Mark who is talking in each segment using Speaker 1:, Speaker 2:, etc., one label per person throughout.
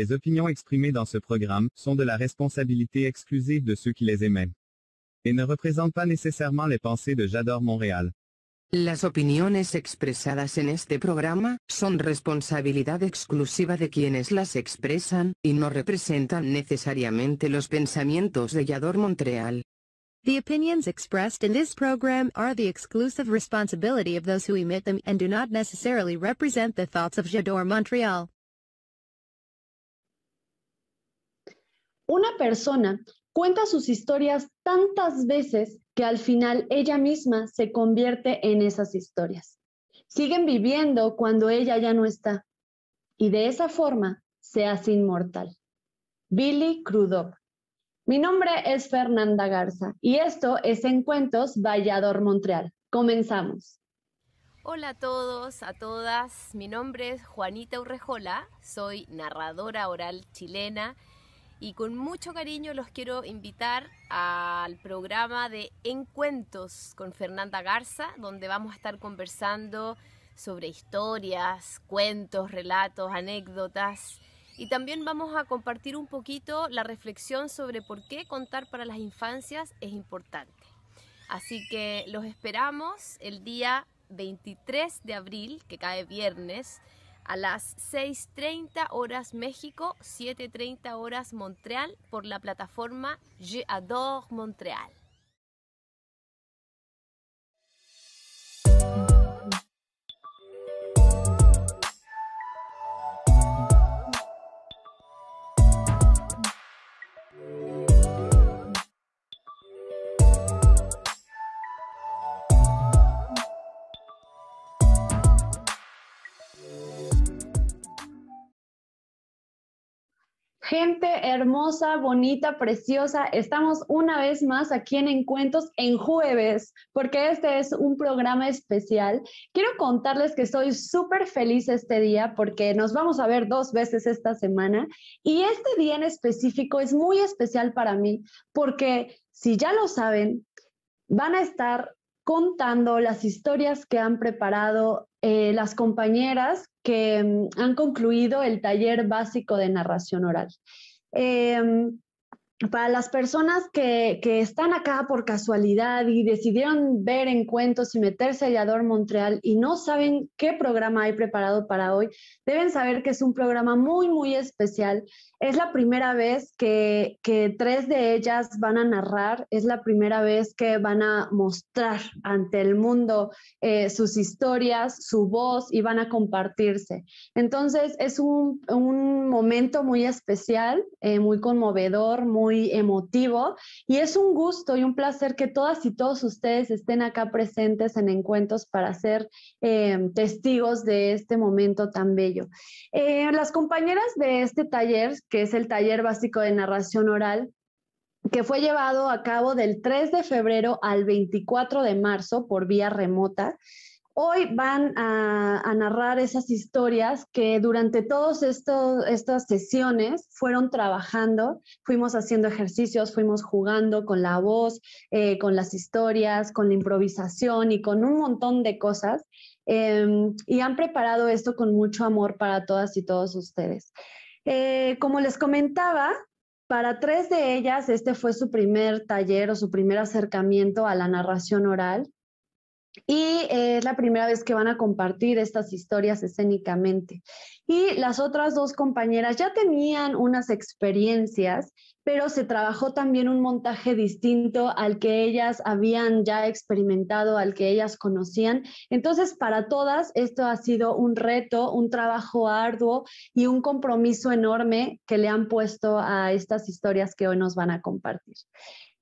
Speaker 1: Les opinions exprimées dans ce programme sont de la responsabilité exclusive de ceux qui les émettent et ne représentent pas nécessairement les pensées de J'adore Montréal.
Speaker 2: Las opiniones expresadas en este programa son responsabilidad exclusiva de quienes las expresan y no representan necesariamente los pensamientos de Yador Montreal.
Speaker 3: The opinions expressed in this program are the exclusive responsibility of those who emit them and do not necessarily represent the thoughts of Jador Montreal.
Speaker 4: Una persona cuenta sus historias tantas veces que al final ella misma se convierte en esas historias. Siguen viviendo cuando ella ya no está y de esa forma se hace inmortal. Billy Crudup. Mi nombre es Fernanda Garza y esto es En Cuentos Vallador Montreal. Comenzamos.
Speaker 5: Hola a todos, a todas. Mi nombre es Juanita Urrejola, soy narradora oral chilena y con mucho cariño los quiero invitar al programa de Encuentos con Fernanda Garza, donde vamos a estar conversando sobre historias, cuentos, relatos, anécdotas y también vamos a compartir un poquito la reflexión sobre por qué contar para las infancias es importante. Así que los esperamos el día 23 de abril, que cae viernes, a las 6.30 horas México, 7.30 horas Montreal por la plataforma J'adore Montreal.
Speaker 4: Gente hermosa, bonita, preciosa, estamos una vez más aquí en Encuentros en jueves, porque este es un programa especial. Quiero contarles que estoy súper feliz este día porque nos vamos a ver dos veces esta semana y este día en específico es muy especial para mí porque, si ya lo saben, van a estar contando las historias que han preparado eh, las compañeras que mm, han concluido el taller básico de narración oral. Em, para las personas que, están acá por casualidad y decidieron ver en cuentos y meterse a Yador Montreal y no saben qué programa hay preparado para hoy, deben saber que es un programa muy, muy especial. Es la primera vez que, tres de ellas van a narrar, es la primera vez que van a mostrar ante el mundo eh, sus historias, su voz y van a compartirse. Entonces es un, momento muy especial, eh, muy conmovedor, muy emotivo y es un gusto y un placer que todas y todos ustedes estén acá presentes en encuentros para ser eh, testigos de este momento tan bello. Eh, las compañeras de este taller, que es el taller básico de narración oral, que fue llevado a cabo del 3 de febrero al 24 de marzo por vía remota. Hoy van a, narrar esas historias que durante todas estas sesiones fueron trabajando, fuimos haciendo ejercicios, fuimos jugando con la voz, eh, con las historias, con la improvisación y con un montón de cosas. Em, y han preparado esto con mucho amor para todas y todos ustedes. Eh, como les comentaba, para tres de ellas, este fue su primer taller o su primer acercamiento a la narración oral. Y es la primera vez que van a compartir estas historias escénicamente. Y las otras dos compañeras ya tenían unas experiencias, pero se trabajó también un montaje distinto al que ellas habían ya experimentado, al que ellas conocían. Entonces, para todas, esto ha sido un reto, un trabajo arduo y un compromiso enorme que le han puesto a estas historias que hoy nos van a compartir.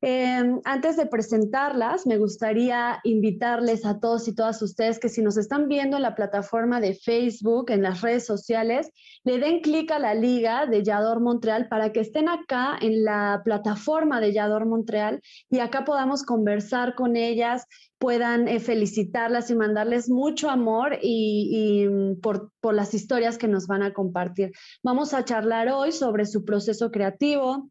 Speaker 4: Em, antes de presentarlas, me gustaría invitarles a todos y todas ustedes que si nos están viendo en la plataforma de Facebook, en las redes sociales, le den clic a la liga de Yador Montreal para que estén acá en la plataforma de Yador Montreal y acá podamos conversar con ellas, puedan eh, felicitarlas y mandarles mucho amor y, mm, por, por las historias que nos van a compartir. Vamos a charlar hoy sobre su proceso creativo,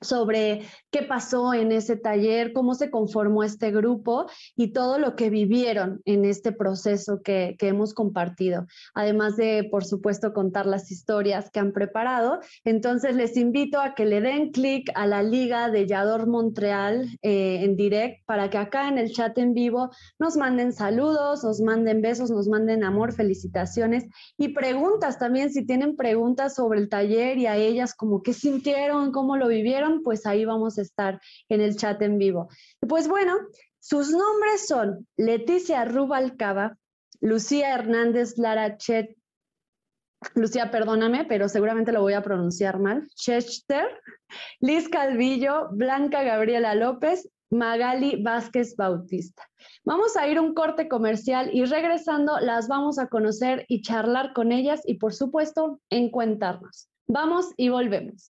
Speaker 4: sobre qué pasó en ese taller, cómo se conformó este grupo y todo lo que vivieron en este proceso que, hemos compartido, además de, por supuesto, contar las historias que han preparado. Entonces, les invito a que le den clic a la liga de Yador Montreal eh, en direct para que acá en el chat en vivo nos manden saludos, nos manden besos, nos manden amor, felicitaciones y preguntas también, si tienen preguntas sobre el taller y a ellas como qué sintieron, cómo lo vivieron, pues ahí vamos a estar en el chat en vivo. Pues bueno, sus nombres son Leticia Rubalcaba, Lucía Hernández Lara Chet, Lucía, perdóname, pero seguramente lo voy a pronunciar mal, Chester, Liz Calvillo, Blanca Gabriela López, Magali Vázquez Bautista. Vamos a ir un corte comercial y regresando las vamos a conocer y charlar con ellas y por supuesto encuentarnos. Vamos y volvemos.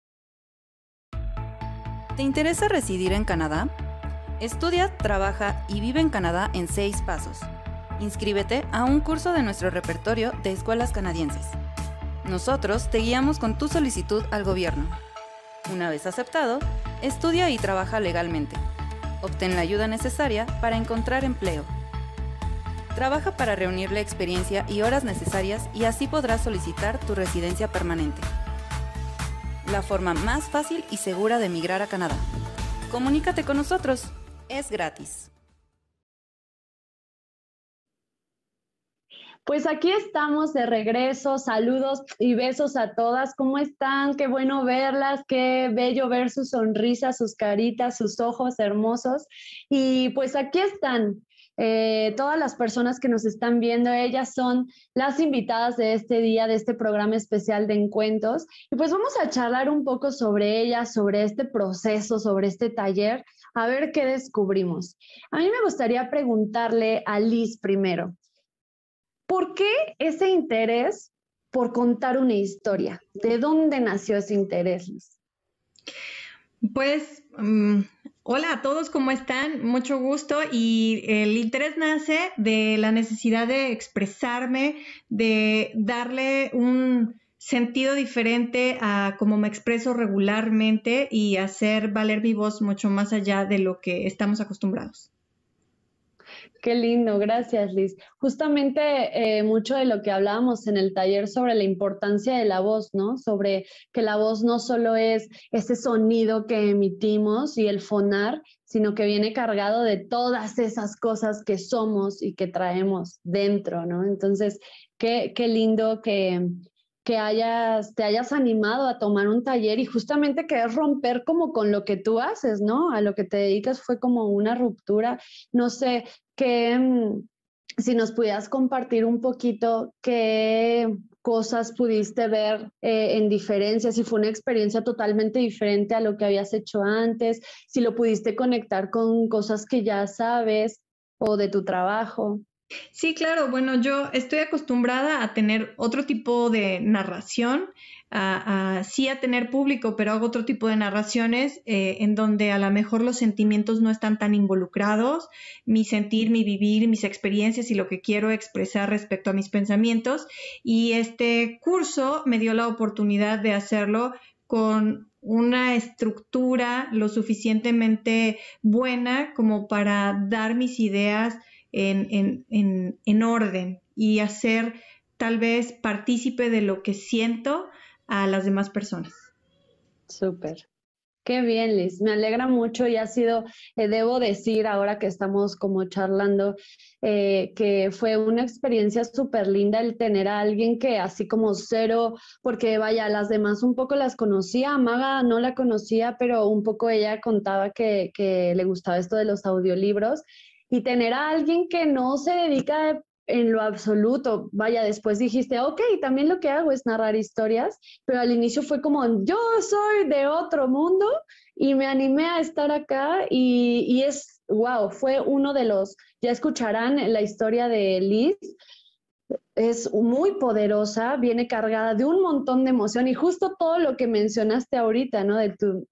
Speaker 6: ¿Te interesa residir en Canadá? Estudia, trabaja y vive en Canadá en seis pasos. Inscríbete a un curso de nuestro repertorio de escuelas canadienses. Nosotros te guiamos con tu solicitud al gobierno. Una vez aceptado, estudia y trabaja legalmente. Obtén la ayuda necesaria para encontrar empleo. Trabaja para reunir la experiencia y horas necesarias y así podrás solicitar tu residencia permanente la forma más fácil y segura de emigrar a Canadá. Comunícate con nosotros, es gratis.
Speaker 4: Pues aquí estamos de regreso. Saludos y besos a todas. ¿Cómo están? Qué bueno verlas, qué bello ver sus sonrisas, sus caritas, sus ojos hermosos. Y pues aquí están eh, todas las personas que nos están viendo, ellas son las invitadas de este día, de este programa especial de encuentros. Y pues vamos a charlar un poco sobre ellas, sobre este proceso, sobre este taller, a ver qué descubrimos. A mí me gustaría preguntarle a Liz primero, ¿por qué ese interés por contar una historia? ¿De dónde nació ese interés, Liz?
Speaker 7: Pues mm, Hola a todos, ¿cómo están? Mucho gusto y el interés nace de la necesidad de expresarme, de darle un sentido diferente a cómo me expreso regularmente y hacer valer mi voz mucho más allá de lo que estamos acostumbrados.
Speaker 4: Qué lindo, gracias Liz. Justamente eh, mucho de lo que hablábamos en el taller sobre la importancia de la voz, ¿no? Sobre que la voz no solo es ese sonido que emitimos y el fonar, sino que viene cargado de todas esas cosas que somos y que traemos dentro, ¿no? Entonces, qué, qué lindo que, que hayas, te hayas animado a tomar un taller y justamente que romper como con lo que tú haces, ¿no? A lo que te dedicas fue como una ruptura. No sé, que mm, si nos pudieras compartir un poquito qué cosas pudiste ver eh, en diferencia, si fue una experiencia totalmente diferente a lo que habías hecho antes, si lo pudiste conectar con cosas que ya sabes o de tu trabajo.
Speaker 7: Sí, claro. Bueno, yo estoy acostumbrada a tener otro tipo de narración, a, sí a tener público, pero hago otro tipo de narraciones eh, en donde a lo mejor los sentimientos no están tan involucrados, mi sentir, mi vivir, mis experiencias y lo que quiero expresar respecto a mis pensamientos. Y este curso me dio la oportunidad de hacerlo con una estructura lo suficientemente buena como para dar mis ideas en, en, en, orden y hacer tal vez partícipe de lo que siento a las demás personas.
Speaker 4: Súper. Qué bien, Liz. Me alegra mucho y ha sido, eh, debo decir ahora que estamos como charlando, eh, que fue una experiencia súper linda el tener a alguien que así como cero, porque vaya, las demás un poco las conocía, Maga no la conocía, pero un poco ella contaba que le gustaba esto de los audiolibros y tener a alguien que no se dedica en lo absoluto. Vaya, después dijiste, ok, también lo que hago es narrar historias, pero al inicio fue como, yo soy de otro mundo y me animé a estar acá y, y es, wow, fue uno de los, ya escucharán la historia de Liz, es muy poderosa, viene cargada de un montón de emoción y justo todo lo que mencionaste ahorita, ¿no? De tu,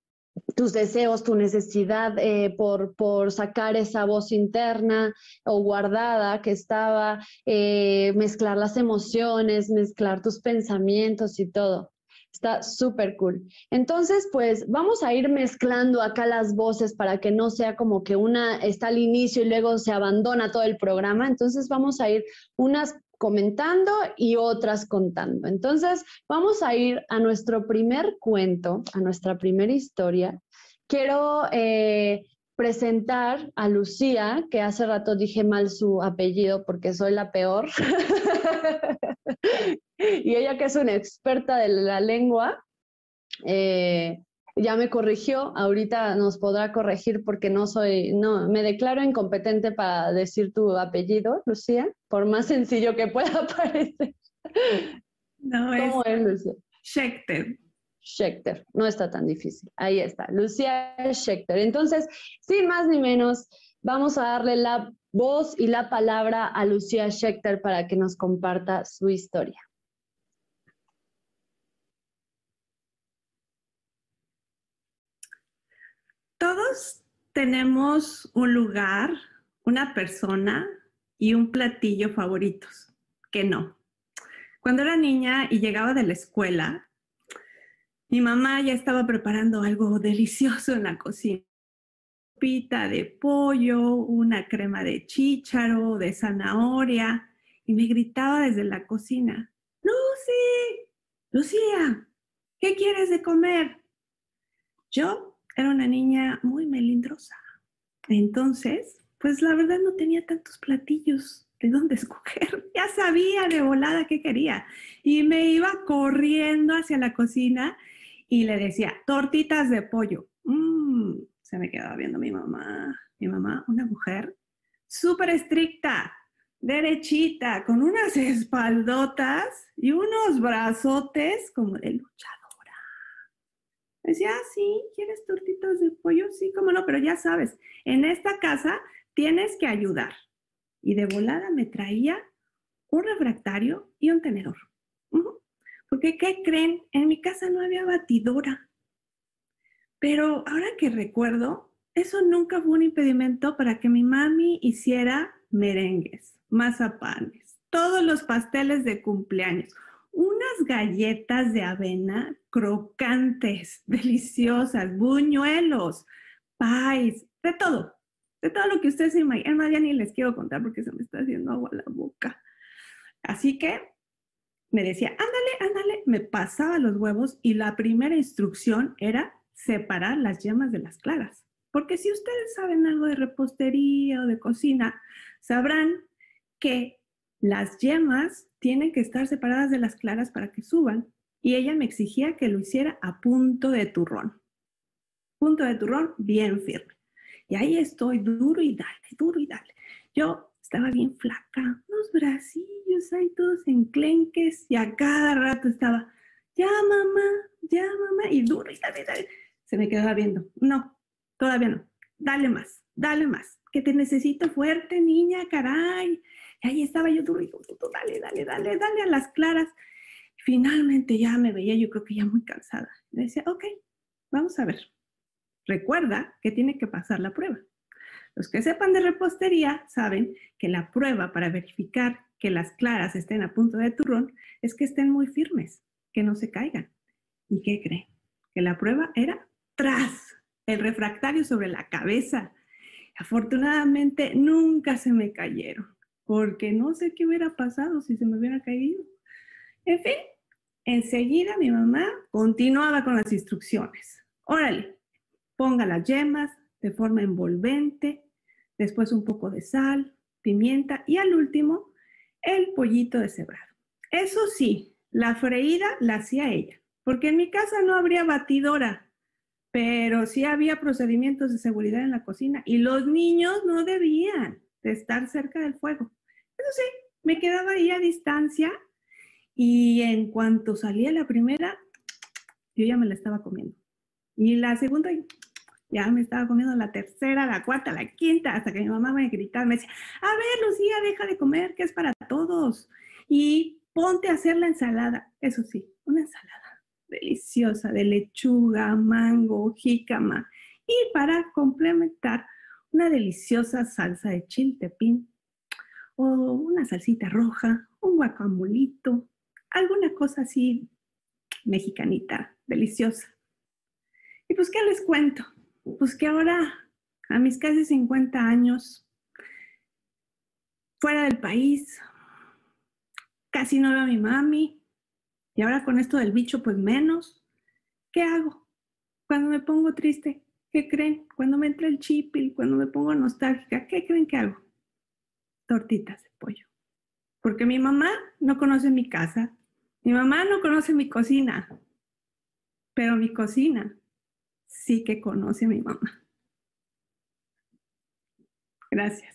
Speaker 4: tus deseos, tu necesidad eh, por, por, sacar esa voz interna o guardada que estaba, eh, mezclar las emociones, mezclar tus pensamientos y todo. Está súper cool. Entonces, pues vamos a ir mezclando acá las voces para que no sea como que una está al inicio y luego se abandona todo el programa. Entonces, vamos a ir unas comentando y otras contando. Entonces, vamos a ir a nuestro primer cuento, a nuestra primera historia. Quiero eh, presentar a Lucía, que hace rato dije mal su apellido porque soy la peor. y ella que es una experta de la lengua, eh, ya me corrigió, ahorita nos podrá corregir porque no soy, no, me declaro incompetente para decir tu apellido, Lucía, por más sencillo que pueda parecer.
Speaker 8: No,
Speaker 4: ¿Cómo es, Lucía?
Speaker 8: Schechter.
Speaker 4: Schechter, no está tan difícil. Ahí está, Lucía Schechter. Entonces, sin más ni menos, vamos a darle la voz y la palabra a Lucía Schechter para que nos comparta su historia.
Speaker 8: Todos tenemos un lugar, una persona y un platillo favoritos, que no. Cuando era niña y llegaba de la escuela, mi mamá ya estaba preparando algo delicioso en la cocina. Pita de pollo, una crema de chícharo, de zanahoria, y me gritaba desde la cocina, Lucy, Lucía, ¿qué quieres de comer? Yo era una niña muy melindrosa. Entonces, pues la verdad no tenía tantos platillos de dónde escoger. Ya sabía de volada qué quería. Y me iba corriendo hacia la cocina y le decía, tortitas de pollo. Mm, se me quedaba viendo mi mamá. Mi mamá, una mujer súper estricta, derechita, con unas espaldotas y unos brazotes como de luchador decía, ah, sí, ¿quieres tortitas de pollo? Sí, cómo no, pero ya sabes, en esta casa tienes que ayudar. Y de volada me traía un refractario y un tenedor. Porque, ¿qué creen? En mi casa no había batidora. Pero ahora que recuerdo, eso nunca fue un impedimento para que mi mami hiciera merengues, mazapanes, todos los pasteles de cumpleaños unas galletas de avena crocantes, deliciosas, buñuelos, pies, de todo, de todo lo que ustedes se imaginan. Ya ni les quiero contar porque se me está haciendo agua la boca. Así que me decía, ándale, ándale, me pasaba los huevos y la primera instrucción era separar las yemas de las claras. Porque si ustedes saben algo de repostería o de cocina, sabrán que las yemas tienen que estar separadas de las claras para que suban. Y ella me exigía que lo hiciera a punto de turrón. Punto de turrón bien firme. Y ahí estoy, duro y dale, duro y dale. Yo estaba bien flaca, unos bracillos ahí todos enclenques y a cada rato estaba, ya mamá, ya mamá, y duro y dale, dale. Se me quedaba viendo, no, todavía no, dale más, dale más, que te necesito fuerte, niña, caray. Y ahí estaba yo, duro, dale, dale, dale, dale a las claras. Finalmente ya me veía, yo creo que ya muy cansada. Le decía, ok, vamos a ver. Recuerda que tiene que pasar la prueba. Los que sepan de repostería saben que la prueba para verificar que las claras estén a punto de turrón es que estén muy firmes, que no se caigan. ¿Y qué creen? Que la prueba era tras el refractario sobre la cabeza. Afortunadamente nunca se me cayeron porque no sé qué hubiera pasado si se me hubiera caído. En fin, enseguida mi mamá continuaba con las instrucciones. Órale, ponga las yemas de forma envolvente, después un poco de sal, pimienta y al último el pollito deshebrado. Eso sí, la freída la hacía ella, porque en mi casa no habría batidora, pero sí había procedimientos de seguridad en la cocina y los niños no debían de estar cerca del fuego. Eso sí, me quedaba ahí a distancia y en cuanto salía la primera, yo ya me la estaba comiendo. Y la segunda, ya me estaba comiendo la tercera, la cuarta, la quinta, hasta que mi mamá me gritaba, me decía, a ver, Lucía, deja de comer, que es para todos. Y ponte a hacer la ensalada. Eso sí, una ensalada deliciosa de lechuga, mango, jícama. Y para complementar, una deliciosa salsa de chiltepín o una salsita roja, un guacamolito, alguna cosa así mexicanita deliciosa. Y pues, ¿qué les cuento? Pues que ahora, a mis casi 50 años, fuera del país, casi no veo a mi mami, y ahora con esto del bicho, pues menos. ¿Qué hago? Cuando me pongo triste, ¿qué creen? Cuando me entra el chipil, cuando me pongo nostálgica, ¿qué creen que hago? Tortitas de pollo. Porque mi mamá no conoce mi casa, mi mamá no conoce mi cocina, pero mi cocina sí que conoce a mi mamá. Gracias.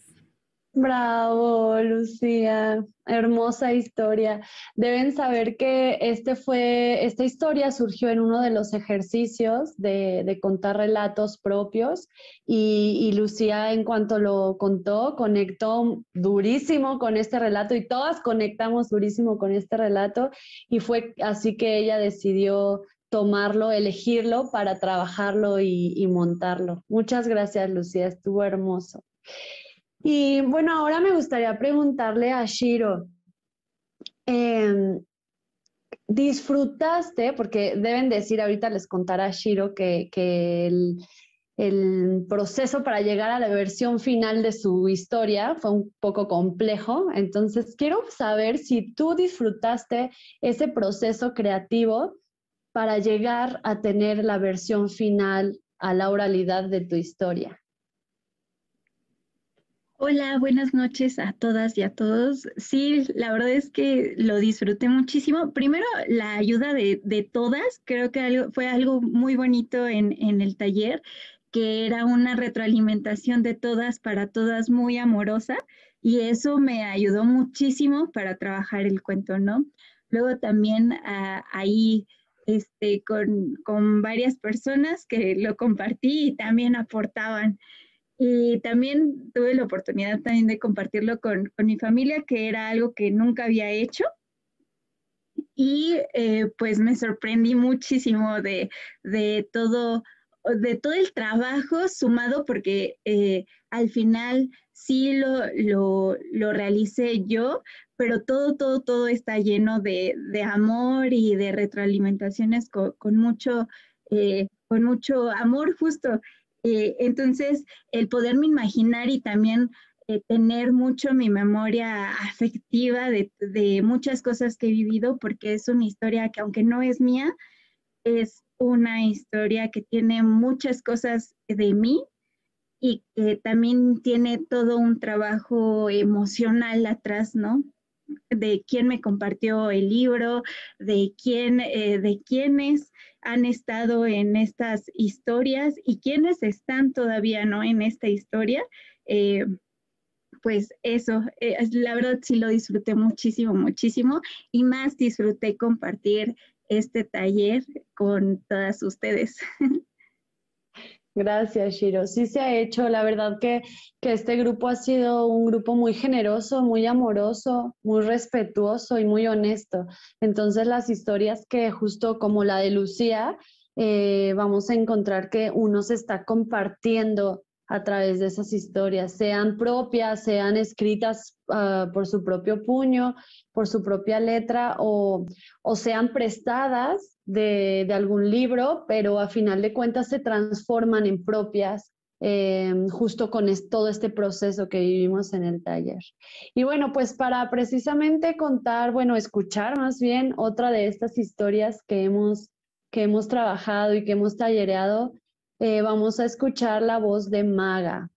Speaker 4: Bravo, Lucía. Hermosa historia. Deben saber que este fue, esta historia surgió en uno de los ejercicios de, contar relatos propios y, Lucía en cuanto lo contó conectó durísimo con este relato y todas conectamos durísimo con este relato y fue así que ella decidió tomarlo, elegirlo para trabajarlo y, montarlo. Muchas gracias, Lucía. Estuvo hermoso. Y bueno, ahora me gustaría preguntarle a Shiro, em, ¿disfrutaste? Porque deben decir, ahorita les contará Shiro que, el, proceso para llegar a la versión final de su historia fue un poco complejo. Entonces, quiero saber si tú disfrutaste ese proceso creativo para llegar a tener la versión final a la oralidad de tu historia.
Speaker 9: Hola, buenas noches a todas y a todos. Sí, la verdad es que lo disfruté muchísimo. Primero, la ayuda de, todas, creo que fue algo muy bonito en, en, el taller, que era una retroalimentación de todas para todas muy amorosa y eso me ayudó muchísimo para trabajar el cuento, ¿no? Luego también ah, ahí este, con, con varias personas que lo compartí y también aportaban. Y también tuve la oportunidad también de compartirlo con, mi familia, que era algo que nunca había hecho. Y eh, pues me sorprendí muchísimo de, todo, de todo el trabajo sumado, porque eh, al final sí lo, lo, realicé yo, pero todo, todo, todo está lleno de, amor y de retroalimentaciones con, mucho, eh, con mucho amor justo. Eh, entonces, el poderme imaginar y también eh, tener mucho mi memoria afectiva de, muchas cosas que he vivido, porque es una historia que aunque no es mía, es una historia que tiene muchas cosas de mí y que también tiene todo un trabajo emocional atrás, ¿no? De quién me compartió el libro, de quién, eh, de quiénes han estado en estas historias y quienes están todavía no en esta historia. Eh, pues eso, eh, la verdad sí lo disfruté muchísimo, muchísimo y más disfruté compartir este taller con todas ustedes.
Speaker 4: Gracias, Shiro. Sí se ha hecho, la verdad que, que, este grupo ha sido un grupo muy generoso, muy amoroso, muy respetuoso y muy honesto. Entonces las historias que justo como la de Lucía, eh, vamos a encontrar que uno se está compartiendo a través de esas historias, sean propias, sean escritas ah, por su propio puño, por su propia letra o, o sean prestadas de, algún libro, pero a final de cuentas se transforman en propias eh, justo con todo este proceso que vivimos en el taller. Y bueno, pues para precisamente contar, bueno, escuchar más bien otra de estas historias que hemos, que hemos trabajado y que hemos tallereado, eh, vamos a escuchar la voz de Maga.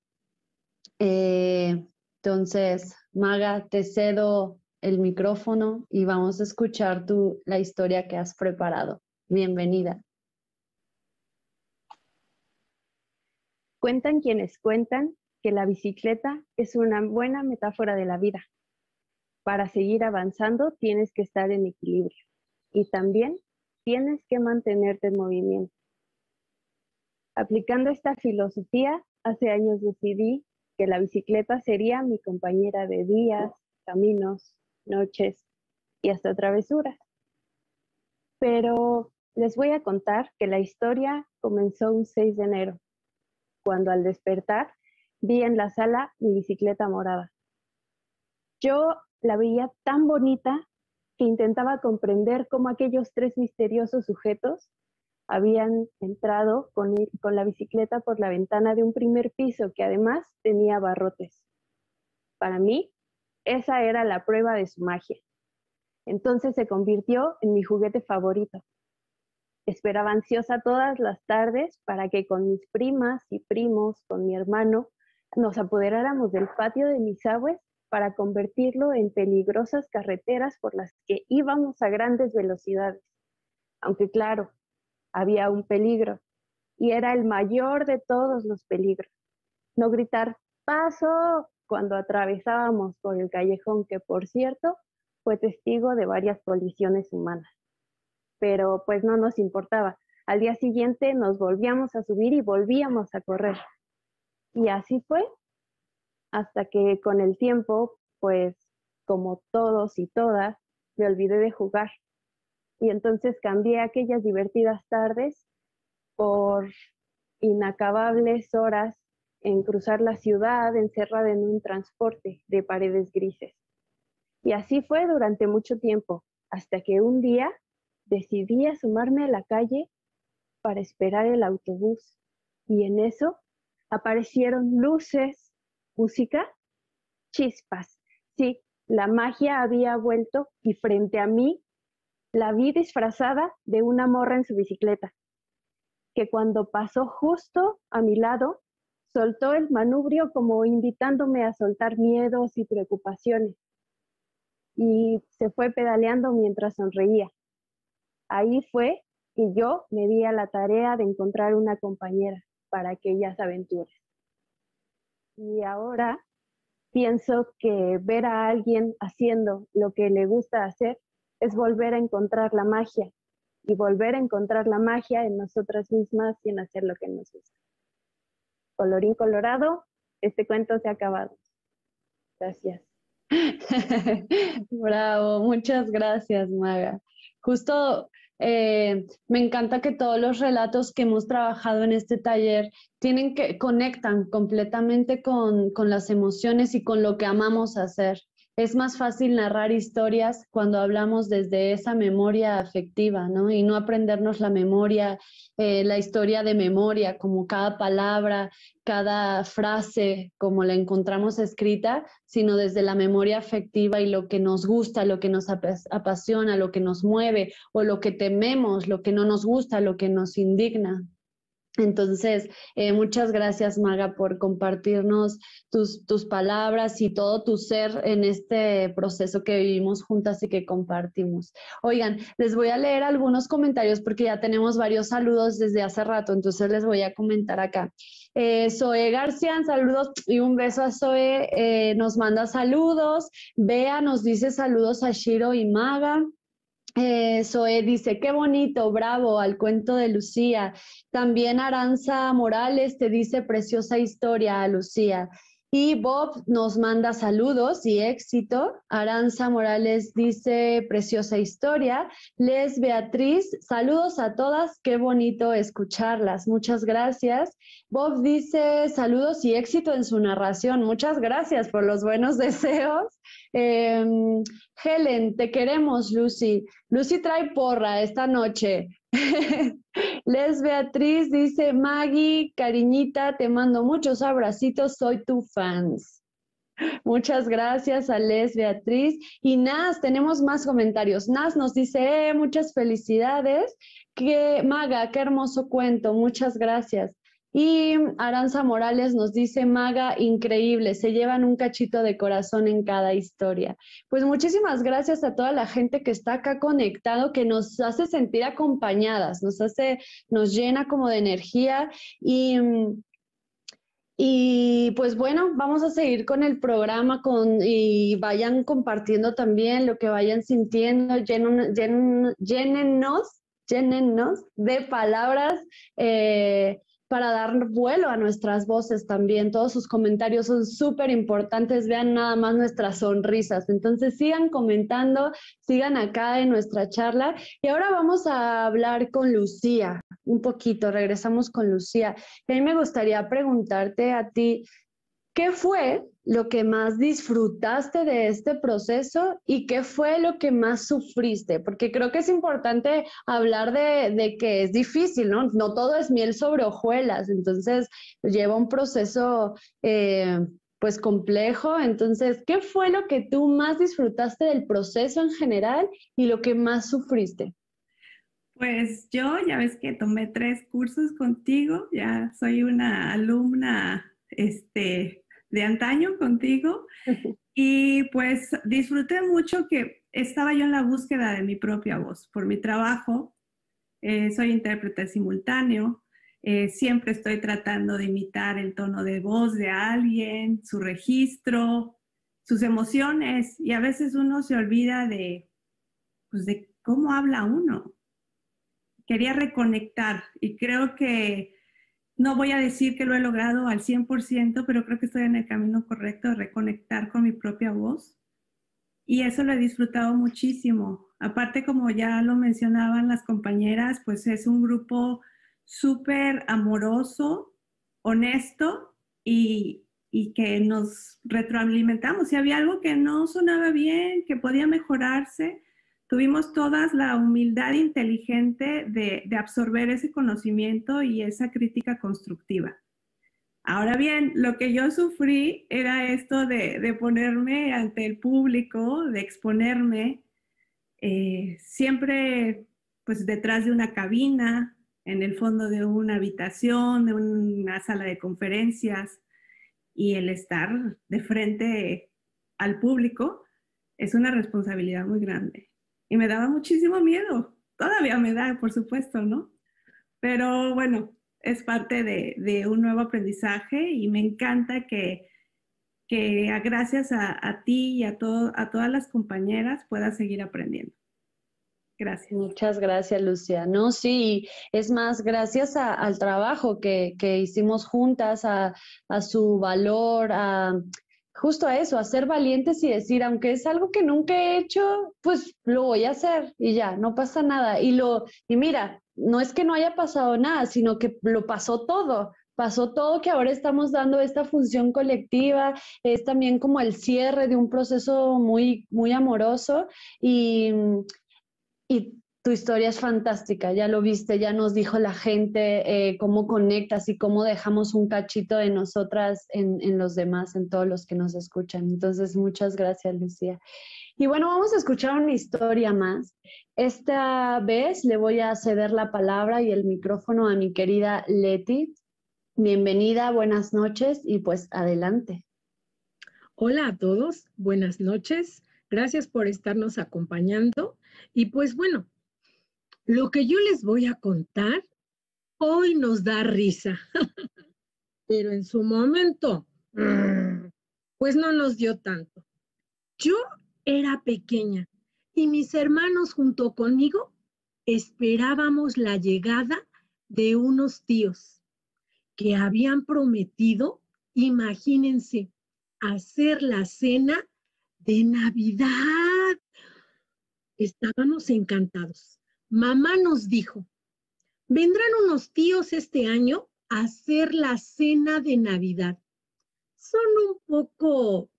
Speaker 4: Eh, entonces, Maga, te cedo el micrófono y vamos a escuchar tu, la historia que has preparado. Bienvenida.
Speaker 10: Cuentan quienes cuentan que la bicicleta es una buena metáfora de la vida. Para seguir avanzando tienes que estar en equilibrio y también tienes que mantenerte en movimiento. Aplicando esta filosofía, hace años decidí que la bicicleta sería mi compañera de días, caminos, noches y hasta travesuras. Pero les voy a contar que la historia comenzó un 6 de enero, cuando al despertar vi en la sala mi bicicleta morada. Yo la veía tan bonita que intentaba comprender cómo aquellos tres misteriosos sujetos habían entrado con, con, la bicicleta por la ventana de un primer piso que además tenía barrotes. Para mí, esa era la prueba de su magia. Entonces se convirtió en mi juguete favorito. Esperaba ansiosa todas las tardes para que con mis primas y primos, con mi hermano, nos apoderáramos del patio de mis abues para convertirlo en peligrosas carreteras por las que íbamos a grandes velocidades. Aunque claro, había un peligro, y era el mayor de todos los peligros. No gritar paso cuando atravesábamos por el callejón, que por cierto fue testigo de varias colisiones humanas. Pero pues no nos importaba. Al día siguiente nos volvíamos a subir y volvíamos a correr. Y así fue hasta que con el tiempo, pues como todos y todas, me olvidé de jugar. Y entonces cambié aquellas divertidas tardes por inacabables horas en cruzar la ciudad encerrada en un transporte de paredes grises. Y así fue durante mucho tiempo, hasta que un día decidí asomarme a la calle para esperar el autobús. Y en eso aparecieron luces, música, chispas. Sí, la magia había vuelto y frente a mí la vi disfrazada de una morra en su bicicleta, que cuando pasó justo a mi lado, soltó el manubrio como invitándome a soltar miedos y preocupaciones. Y se fue pedaleando mientras sonreía. Ahí fue que yo me di a la tarea de encontrar una compañera para aquellas aventuras. Y ahora pienso que ver a alguien haciendo lo que le gusta hacer es volver a encontrar la magia y volver a encontrar la magia en nosotras mismas y en hacer lo que nos gusta. Colorín colorado, este cuento se ha acabado. Gracias.
Speaker 4: Bravo, muchas gracias, Maga. Justo eh, me encanta que todos los relatos que hemos trabajado en este taller tienen que conectan completamente con, con las emociones y con lo que amamos hacer. Es más fácil narrar historias cuando hablamos desde esa memoria afectiva, ¿no? Y no aprendernos la memoria, eh, la historia de memoria, como cada palabra, cada frase, como la encontramos escrita, sino desde la memoria afectiva y lo que nos gusta, lo que nos apasiona, lo que nos mueve, o lo que tememos, lo que no nos gusta, lo que nos indigna. Entonces, eh, muchas gracias, Maga, por compartirnos tus, tus, palabras y todo tu ser en este proceso que vivimos juntas y que compartimos. Oigan, les voy a leer algunos comentarios porque ya tenemos varios saludos desde hace rato, entonces les voy a comentar acá. Eh, Zoe García, saludos y un beso a Zoe, eh, nos manda saludos. Bea nos dice saludos a Shiro y Maga. Eh, Zoe dice, qué bonito, bravo, al cuento de Lucía. También Aranza Morales te dice, preciosa historia, Lucía. Y Bob nos manda saludos y éxito. Aranza Morales dice, preciosa historia. Les Beatriz, saludos a todas, qué bonito escucharlas. Muchas gracias. Bob dice, saludos y éxito en su narración. Muchas gracias por los buenos deseos. Em, Helen, te queremos, Lucy. Lucy trae porra esta noche. Les Beatriz dice, Maggie, cariñita, te mando muchos abracitos, soy tu fans. Muchas gracias a Les Beatriz. Y Nas, tenemos más comentarios. Nas nos dice, eh, muchas felicidades. Que Maga, qué hermoso cuento. Muchas gracias. Y Aranza Morales nos dice, Maga, increíble, se llevan un cachito de corazón en cada historia. Pues muchísimas gracias a toda la gente que está acá conectado, que nos hace sentir acompañadas, nos hace, nos llena como de energía y... Y pues bueno, vamos a seguir con el programa con, y vayan compartiendo también lo que vayan sintiendo, llénenos, llénenos de palabras eh, para dar vuelo a nuestras voces también. Todos sus comentarios son súper importantes. Vean nada más nuestras sonrisas. Entonces sigan comentando, sigan acá en nuestra charla. Y ahora vamos a hablar con Lucía un poquito. Regresamos con Lucía. a mí me gustaría preguntarte a ti, ¿qué fue lo que más disfrutaste de este proceso y qué fue lo que más sufriste? Porque creo que es importante hablar de, que es difícil, ¿no? No todo es miel sobre hojuelas, entonces lleva un proceso eh, pues complejo. Entonces, ¿qué fue lo que tú más disfrutaste del proceso en general y lo que más sufriste?
Speaker 8: Pues yo ya ves que tomé tres cursos contigo, ya soy una alumna este, de antaño contigo. Y pues disfruté mucho que estaba yo en la búsqueda de mi propia voz por mi trabajo. Eh, soy intérprete simultáneo, eh, siempre estoy tratando de imitar el tono de voz de alguien, su registro, sus emociones. Y a veces uno se olvida de, pues, de cómo habla uno. Quería reconectar. Y creo que no voy a decir que lo he logrado al 100%, pero creo que estoy en el camino correcto de reconectar con mi propia voz. Y eso lo he disfrutado muchísimo. Aparte, como ya lo mencionaban las compañeras, pues es un grupo súper amoroso, honesto y, y que nos retroalimentamos. Si había algo que no sonaba bien, que podía mejorarse, tuvimos todas la humildad inteligente de, absorber ese conocimiento y esa crítica constructiva. Ahora bien, lo que yo sufrí era esto de, ponerme ante el público, de exponerme, eh, siempre pues detrás de una cabina, en el fondo de una habitación, de una sala de conferencias, y el estar de frente al público es una responsabilidad muy grande y me daba muchísimo miedo. Todavía me da, por supuesto, ¿no? Pero bueno, es parte de, un nuevo aprendizaje y me encanta que, que gracias a, ti y a, todo, a todas las compañeras puedas seguir aprendiendo. Gracias.
Speaker 4: Muchas gracias, Lucia. No, sí, es más, gracias al trabajo que, que hicimos juntas, a, a, su valor, a, justo a eso, a ser valientes y decir, aunque es algo que nunca he hecho, pues lo voy a hacer y ya, no pasa nada. Y lo, y mira, no es que no haya pasado nada, sino que lo pasó todo. Pasó todo que ahora estamos dando esta función colectiva, es también como el cierre de un proceso muy, muy amoroso y, y tu historia es fantástica, ya lo viste, ya nos dijo la gente eh, cómo conectas y cómo dejamos un cachito de nosotras en, en, los demás, en todos los que nos escuchan. Entonces, muchas gracias, Lucía. Y bueno, vamos a escuchar una historia más. Esta vez le voy a ceder la palabra y el micrófono a mi querida Leti. Bienvenida, buenas noches y pues adelante.
Speaker 11: Hola a todos, buenas noches. Gracias por estarnos acompañando. Y pues bueno, lo que yo les voy a contar hoy nos da risa, pero en su momento, pues no nos dio tanto. Yo era pequeña y mis hermanos junto conmigo esperábamos la llegada de unos tíos que habían prometido, imagínense, hacer la cena de Navidad. Estábamos encantados mamá nos dijo, vendrán unos tíos este año a hacer la cena de Navidad. Son un poco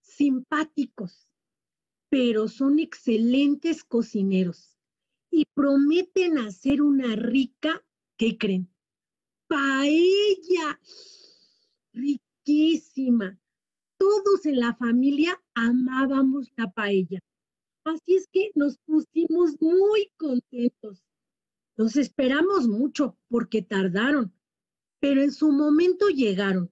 Speaker 11: simpáticos, pero son excelentes cocineros y prometen hacer una rica, ¿qué creen? Paella, riquísima. Todos en la familia amábamos la paella. Así es que nos pusimos muy contentos. Los esperamos mucho porque tardaron, pero en su momento llegaron.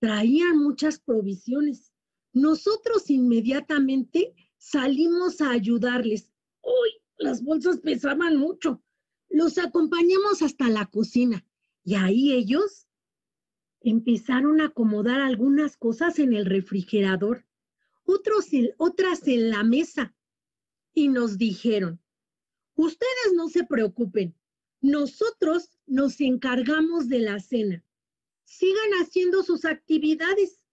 Speaker 11: Traían muchas provisiones. Nosotros inmediatamente salimos a ayudarles. Uy, las bolsas pesaban mucho. Los acompañamos hasta la cocina y ahí ellos empezaron a acomodar algunas cosas en el refrigerador, otros otras en la mesa y nos dijeron, ustedes no se preocupen, nosotros nos encargamos de la cena. Sigan haciendo sus actividades.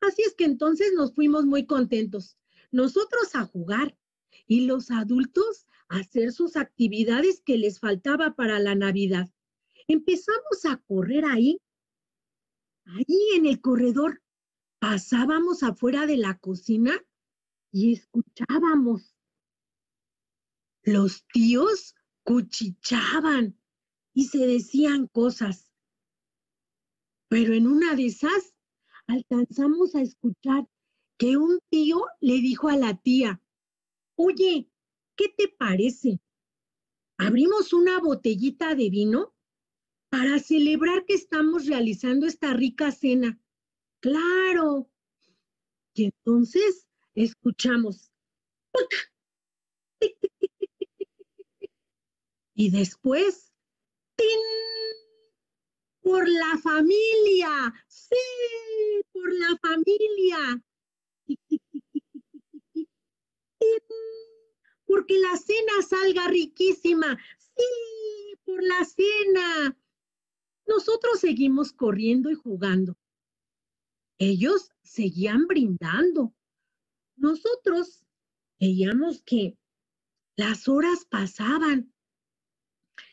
Speaker 11: Así es que entonces nos fuimos muy contentos. Nosotros a jugar y los adultos a hacer sus actividades que les faltaba para la Navidad. Empezamos a correr ahí Allí en el corredor pasábamos afuera de la cocina y escuchábamos. Los tíos cuchichaban y se decían cosas. Pero en una de esas alcanzamos a escuchar que un tío le dijo a la tía, oye, ¿qué te parece? ¿Abrimos una botellita de vino para celebrar que estamos realizando esta rica cena? Claro. Y entonces escuchamos. Y después, ¡tin! Por la familia. Sí, por la familia. Porque la cena salga riquísima. Sí, por la cena. Nosotros seguimos corriendo y jugando. Ellos seguían brindando. Nosotros veíamos que las horas pasaban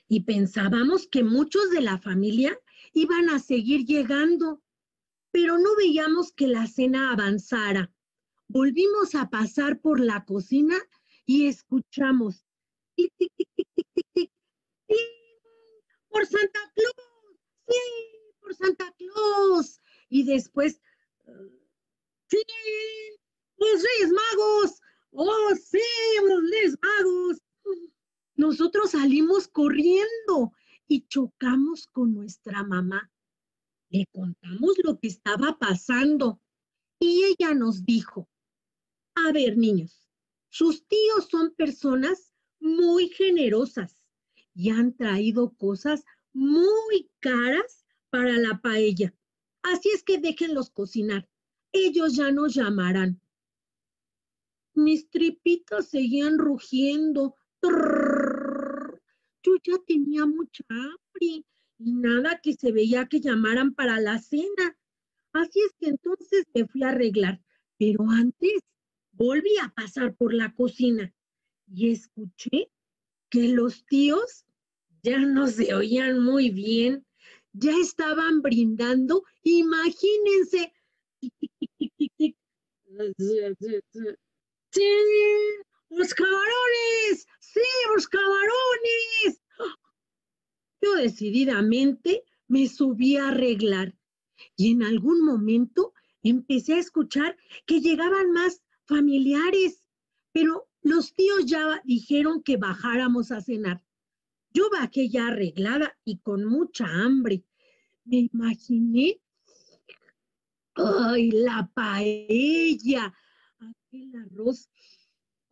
Speaker 11: y pensábamos que muchos de la familia iban a seguir llegando, pero no veíamos que la cena avanzara. Volvimos a pasar por la cocina y escuchamos. por Santa Claus, sí, por Santa Claus. Y después, sí, los Reyes Magos, oh, sí, los Reyes Magos. Nosotros salimos corriendo y chocamos con nuestra mamá. Le contamos lo que estaba pasando y ella nos dijo, a ver niños, sus tíos son personas muy generosas y han traído cosas muy caras para la paella. Así es que déjenlos cocinar. Ellos ya nos llamarán. Mis tripitas seguían rugiendo. Yo ya tenía mucha hambre y nada que se veía que llamaran para la cena. Así es que entonces me fui a arreglar, pero antes volví a pasar por la cocina y escuché que los tíos ya no se oían muy bien, ya estaban brindando, imagínense. Sí, los camarones, sí, los camarones. Yo decididamente me subí a arreglar y en algún momento empecé a escuchar que llegaban más familiares, pero los tíos ya dijeron que bajáramos a cenar. Yo bajé ya arreglada y con mucha hambre. Me imaginé, ay, la paella, aquel arroz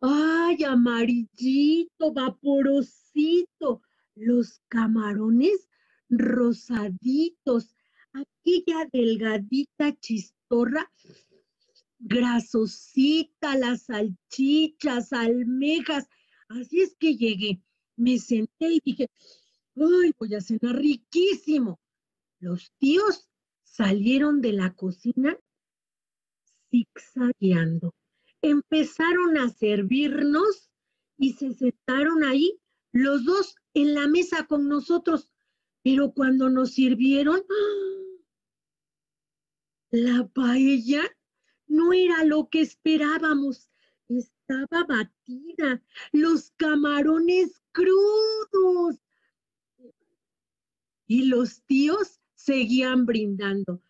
Speaker 11: Ay, amarillito, vaporosito. Los camarones rosaditos. Aquella delgadita chistorra, grasosita, las salchichas, almejas. Así es que llegué, me senté y dije, ay, voy a cenar riquísimo. Los tíos salieron de la cocina zigzagueando empezaron a servirnos y se sentaron ahí los dos en la mesa con nosotros. Pero cuando nos sirvieron, la paella no era lo que esperábamos. Estaba batida, los camarones crudos. Y los tíos seguían brindando.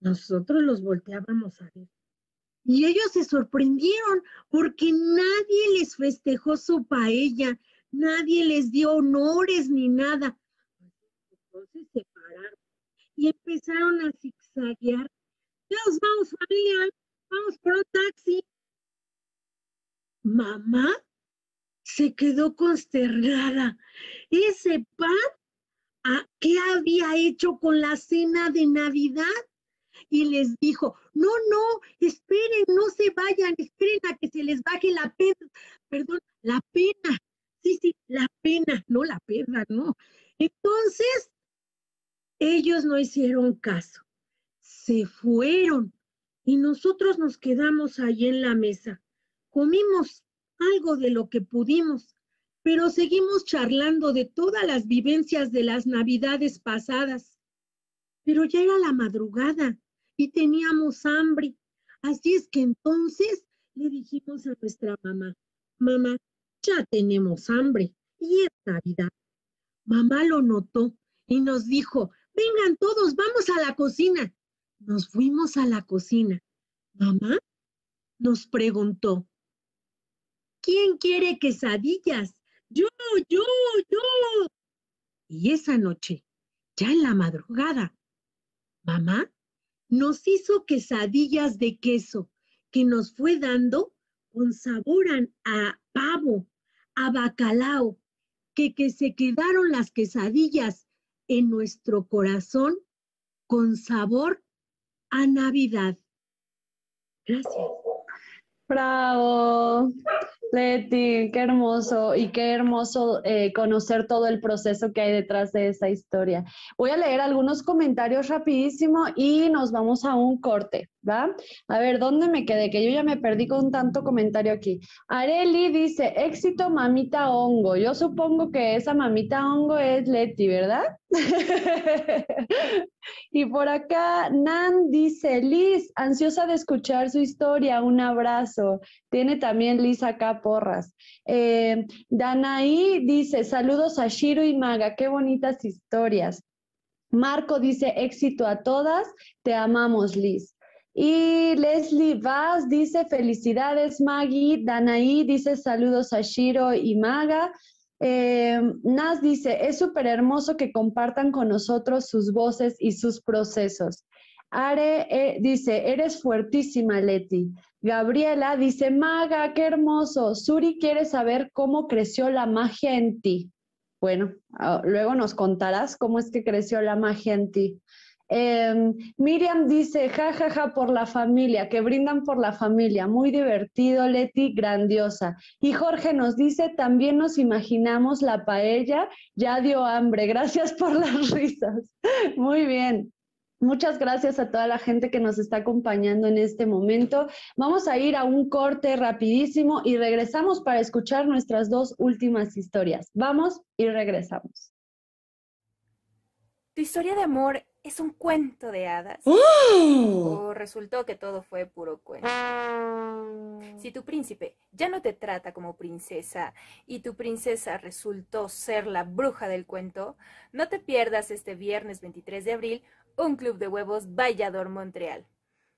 Speaker 11: Nosotros los volteábamos a ver. Y ellos se sorprendieron porque nadie les festejó su paella, nadie les dio honores ni nada. Entonces se pararon y empezaron a zigzaguear. Dios, vamos familia, vamos por un taxi. Mamá se quedó consternada. Ese pan, ¿a ¿qué había hecho con la cena de Navidad? Y les dijo, no, no, esperen, no se vayan, esperen a que se les baje la pena, perdón, la pena, sí, sí, la pena, no la pena, no. Entonces, ellos no hicieron caso, se fueron y nosotros nos quedamos ahí en la mesa. Comimos algo de lo que pudimos, pero seguimos charlando de todas las vivencias de las navidades pasadas. pero ya era la madrugada y teníamos hambre. Así es que entonces le dijimos a nuestra mamá, mamá, ya tenemos hambre y es Navidad. Mamá lo notó y nos dijo, vengan todos, vamos a la cocina. Nos fuimos a la cocina. Mamá nos preguntó, ¿quién quiere quesadillas? Yo, yo, yo. Y esa noche, ya en la madrugada, mamá nos hizo quesadillas de queso que nos fue dando con sabor a, pavo, a bacalao, que, que se quedaron las quesadillas en nuestro corazón con sabor a Navidad. Gracias.
Speaker 4: Bravo. Leti, qué hermoso y qué hermoso eh, conocer todo el proceso que hay detrás de esa historia. Voy a leer algunos comentarios rapidísimo y nos vamos a un corte, ¿va? A ver, ¿dónde me quedé? Que yo ya me perdí con tanto comentario aquí. Areli dice, éxito mamita hongo. Yo supongo que esa mamita hongo es Leti, ¿verdad? y por acá, Nan dice, Liz, ansiosa de escuchar su historia, un abrazo. Tiene también Liz acá porras. Eh, Danaí dice, saludos a Shiro y Maga, qué bonitas historias. Marco dice, éxito a todas, te amamos, Liz. Y Leslie Vaz dice, felicidades, Maggie. Danaí dice, saludos a Shiro y Maga. Eh, Nas dice, es súper hermoso que compartan con nosotros sus voces y sus procesos. Are eh, dice, eres fuertísima, Leti. Gabriela dice, Maga, qué hermoso. Suri quiere saber cómo creció la magia en ti. Bueno, ah, luego nos contarás cómo es que creció la magia en ti. Em, Miriam dice, jajaja ja, ja, por la familia, que brindan por la familia. Muy divertido, Leti, grandiosa. Y Jorge nos dice, también nos imaginamos la paella, ya dio hambre. Gracias por las risas. Muy bien. Muchas gracias a toda la gente que nos está acompañando en este momento. Vamos a ir a un corte rapidísimo y regresamos para escuchar nuestras dos últimas historias. Vamos y regresamos.
Speaker 12: ¿Tu historia de amor es un cuento de hadas? ¡Oh! ¿O resultó que todo fue puro cuento? Si tu príncipe ya no te trata como princesa y tu princesa resultó ser la bruja del cuento, no te pierdas este viernes 23 de abril un club de huevos Vallador Montreal.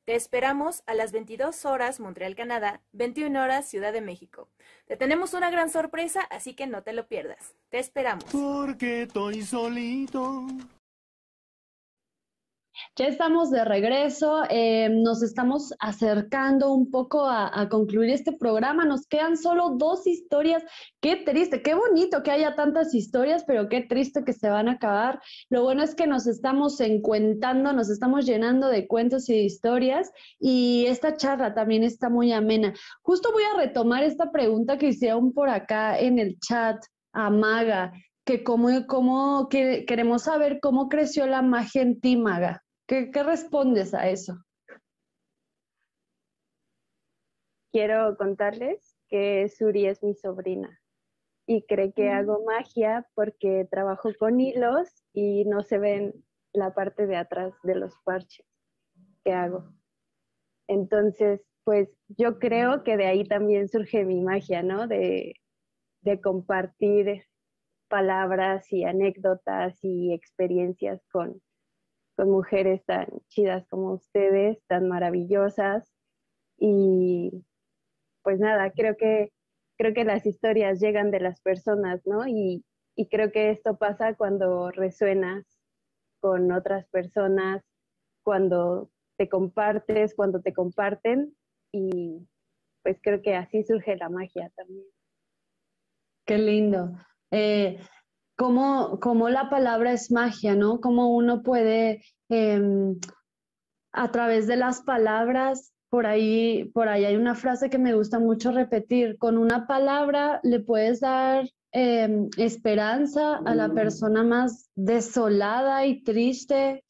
Speaker 12: Te esperamos a las 22 horas Montreal, Canadá, 21 horas Ciudad de México. Te tenemos una gran sorpresa, así que no te lo pierdas. Te esperamos.
Speaker 13: Porque estoy solito.
Speaker 4: Ya estamos de regreso, eh, nos estamos acercando un poco a, concluir este programa. Nos quedan solo dos historias. Qué triste, qué bonito que haya tantas historias, pero qué triste que se van a acabar. Lo bueno es que nos estamos encuentando, nos estamos llenando de cuentos y de historias y esta charla también está muy amena. Justo voy a retomar esta pregunta que hicieron por acá en el chat a Maga que cómo, cómo que queremos saber cómo creció la magia en ti, Maga. ¿Qué, respondes a eso?
Speaker 10: Quiero contarles que Suri es mi sobrina y cree que mm. hago magia porque trabajo con hilos y no se ven la parte de atrás de los parches que hago. Entonces, pues yo creo que de ahí también surge mi magia, ¿no? De, de compartir palabras y anécdotas y experiencias con, con mujeres tan chidas como ustedes, tan maravillosas. Y pues nada, creo que, creo que las historias llegan de las personas, ¿no? Y, y creo que esto pasa cuando resuenas con otras personas, cuando te compartes, cuando te comparten y pues creo que así surge la magia también.
Speaker 4: Qué lindo. Eh, como, la palabra es magia, ¿no? Cómo uno puede, em, a través de las palabras, por ahí, por ahí hay una frase que me gusta mucho repetir, con una palabra le puedes dar em, esperanza a la persona más desolada y triste,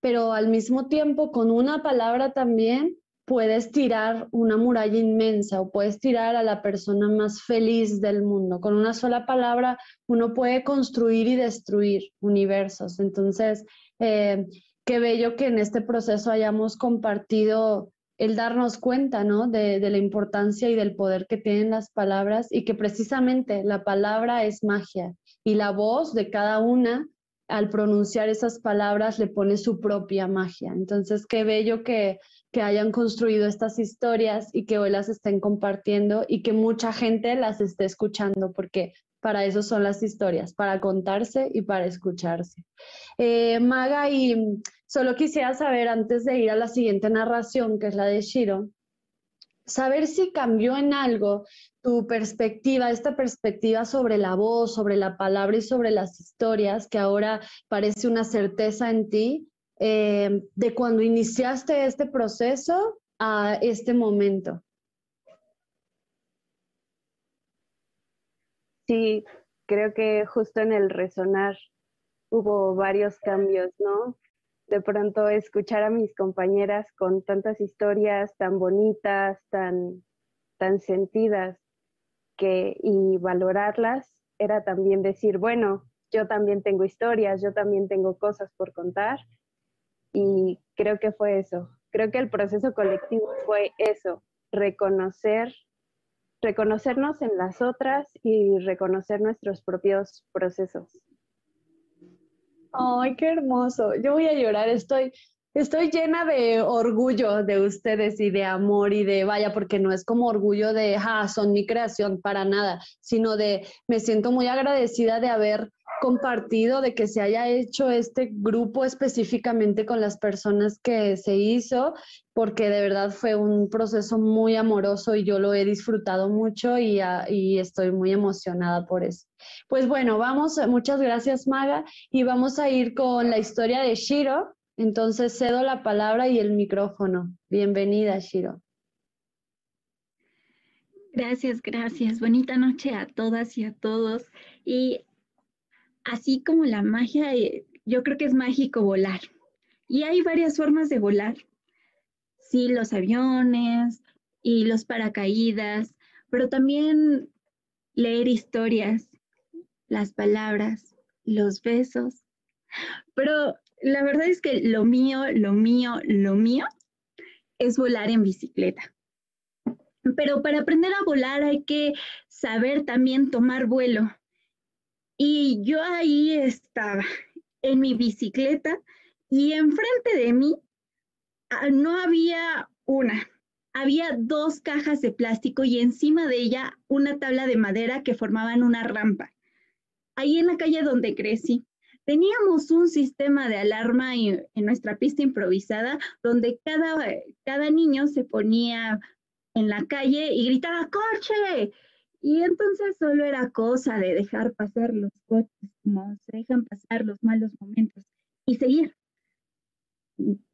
Speaker 4: pero al mismo tiempo con una palabra también puedes tirar una muralla inmensa o puedes tirar a la persona más feliz del mundo. Con una sola palabra uno puede construir y destruir universos. Entonces, eh, qué bello que en este proceso hayamos compartido el darnos cuenta, ¿no? De, de, la importancia y del poder que tienen las palabras y que precisamente la palabra es magia y la voz de cada una al pronunciar esas palabras le pone su propia magia. Entonces, qué bello que, que hayan construido estas historias y que hoy las estén compartiendo y que mucha gente las esté escuchando, porque para eso son las historias, para contarse y para escucharse. Eh, Maga, y solo quisiera saber, antes de ir a la siguiente narración, que es la de Shiro, saber si cambió en algo tu perspectiva, esta perspectiva sobre la voz, sobre la palabra y sobre las historias, que ahora parece una certeza en ti, eh, de cuando iniciaste este proceso a este momento.
Speaker 10: Sí, creo que justo en el resonar hubo varios cambios, ¿no? De pronto escuchar a mis compañeras con tantas historias tan bonitas, tan, tan sentidas, y valorarlas era también decir, bueno, yo también tengo historias, yo también tengo cosas por contar y creo que fue eso. Creo que el proceso colectivo fue eso, reconocer, reconocernos en las otras y reconocer nuestros propios procesos.
Speaker 4: Ay, qué hermoso. Yo voy a llorar, estoy Estoy llena de orgullo de ustedes y de amor y de vaya, porque no es como orgullo de, ah, son mi creación, para nada, sino de, me siento muy agradecida de haber compartido, de que se haya hecho este grupo específicamente con las personas que se hizo, porque de verdad fue un proceso muy amoroso y yo lo he disfrutado mucho y, ah, y estoy muy emocionada por eso. Pues bueno, vamos, muchas gracias Maga, y vamos a ir con la historia de Shiro entonces cedo la palabra y el micrófono. Bienvenida, Shiro.
Speaker 9: Gracias, gracias. Bonita noche a todas y a todos. Y así como la magia, eh, yo creo que es mágico volar. Y hay varias formas de volar. Sí, los aviones y los paracaídas, pero también leer historias, las palabras, los besos. Pero la verdad es que lo mío, lo mío, lo mío es volar en bicicleta. Pero para aprender a volar hay que saber también tomar vuelo. Y yo ahí estaba en mi bicicleta y enfrente de mí ah, no había una, había dos cajas de plástico y encima de ella una tabla de madera que formaban una rampa. Ahí en la calle donde crecí. Teníamos un sistema de alarma en, nuestra pista improvisada donde cada, cada niño se ponía en la calle y gritaba ¡Coche! Y entonces solo era cosa de dejar pasar los coches, como se dejan pasar los malos momentos y seguir.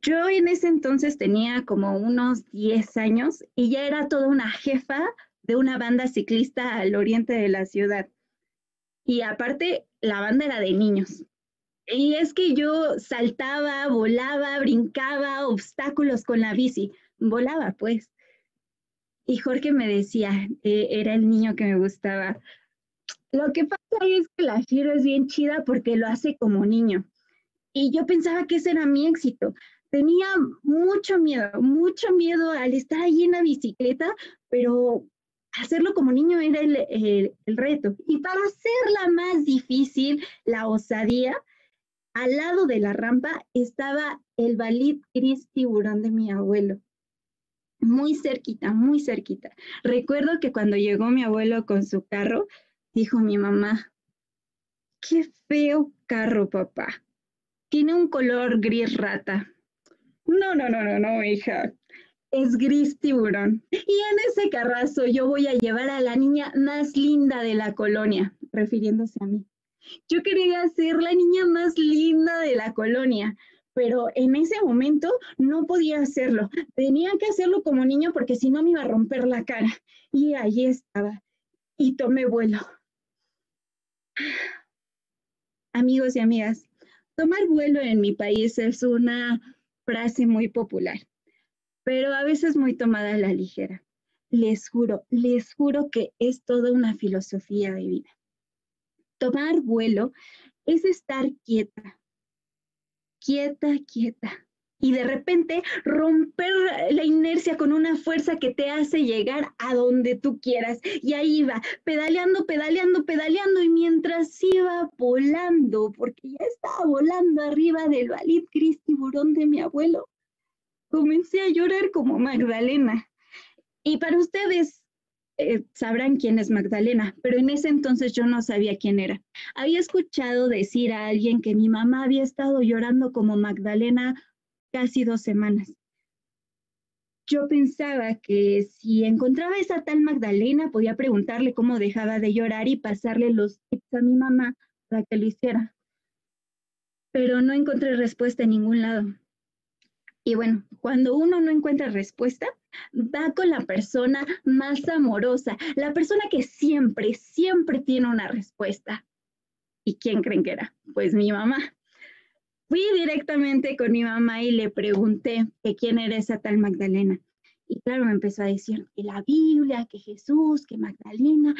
Speaker 9: Yo en ese entonces tenía como unos 10 años y ya era toda una jefa de una banda ciclista al oriente de la ciudad. Y aparte, la banda era de niños. Y es que yo saltaba, volaba, brincaba, obstáculos con la bici. Volaba, pues. Y Jorge me decía, eh, era el niño que me gustaba. Lo que pasa es que la Shiro es bien chida porque lo hace como niño. Y yo pensaba que ese era mi éxito. Tenía mucho miedo, mucho miedo al estar ahí en la bicicleta, pero hacerlo como niño era el, el reto. Y para hacerla más difícil, la osadía, al lado de la rampa estaba el balit gris tiburón de mi abuelo. Muy cerquita, muy cerquita. Recuerdo que cuando llegó mi abuelo con su carro, dijo mi mamá, qué feo carro, papá. Tiene un color gris rata. No, no, no, no, no, hija. Es gris tiburón. Y en ese carrazo yo voy a llevar a la niña más linda de la colonia, refiriéndose a mí. Yo quería ser la niña más linda de la colonia, pero en ese momento no podía hacerlo. Tenía que hacerlo como niño porque si no me iba a romper la cara. Y ahí estaba. Y tomé vuelo. Amigos y amigas, tomar vuelo en mi país es una frase muy popular, pero a veces muy tomada a la ligera. Les juro, les juro que es toda una filosofía de vida tomar vuelo es estar quieta, quieta, quieta. Y de repente romper la inercia con una fuerza que te hace llegar a donde tú quieras. Y ahí va, pedaleando, pedaleando, pedaleando. Y mientras iba volando, porque ya estaba volando arriba del balit gris tiburón de mi abuelo, comencé a llorar como Magdalena. Y para ustedes, eh, sabrán quién es Magdalena, pero en ese entonces yo no sabía quién era. Había escuchado decir a alguien que mi mamá había estado llorando como Magdalena casi dos semanas. Yo pensaba que si encontraba esa tal Magdalena, podía preguntarle cómo dejaba de llorar y pasarle los tips a mi mamá para que lo hiciera. Pero no encontré respuesta en ningún lado. Y bueno, cuando uno no encuentra respuesta, va con la persona más amorosa, la persona que siempre, siempre tiene una respuesta. ¿Y quién creen que era? Pues mi mamá. Fui directamente con mi mamá y le pregunté que quién era esa tal Magdalena. Y claro, me empezó a decir que la Biblia, que Jesús, que Magdalena.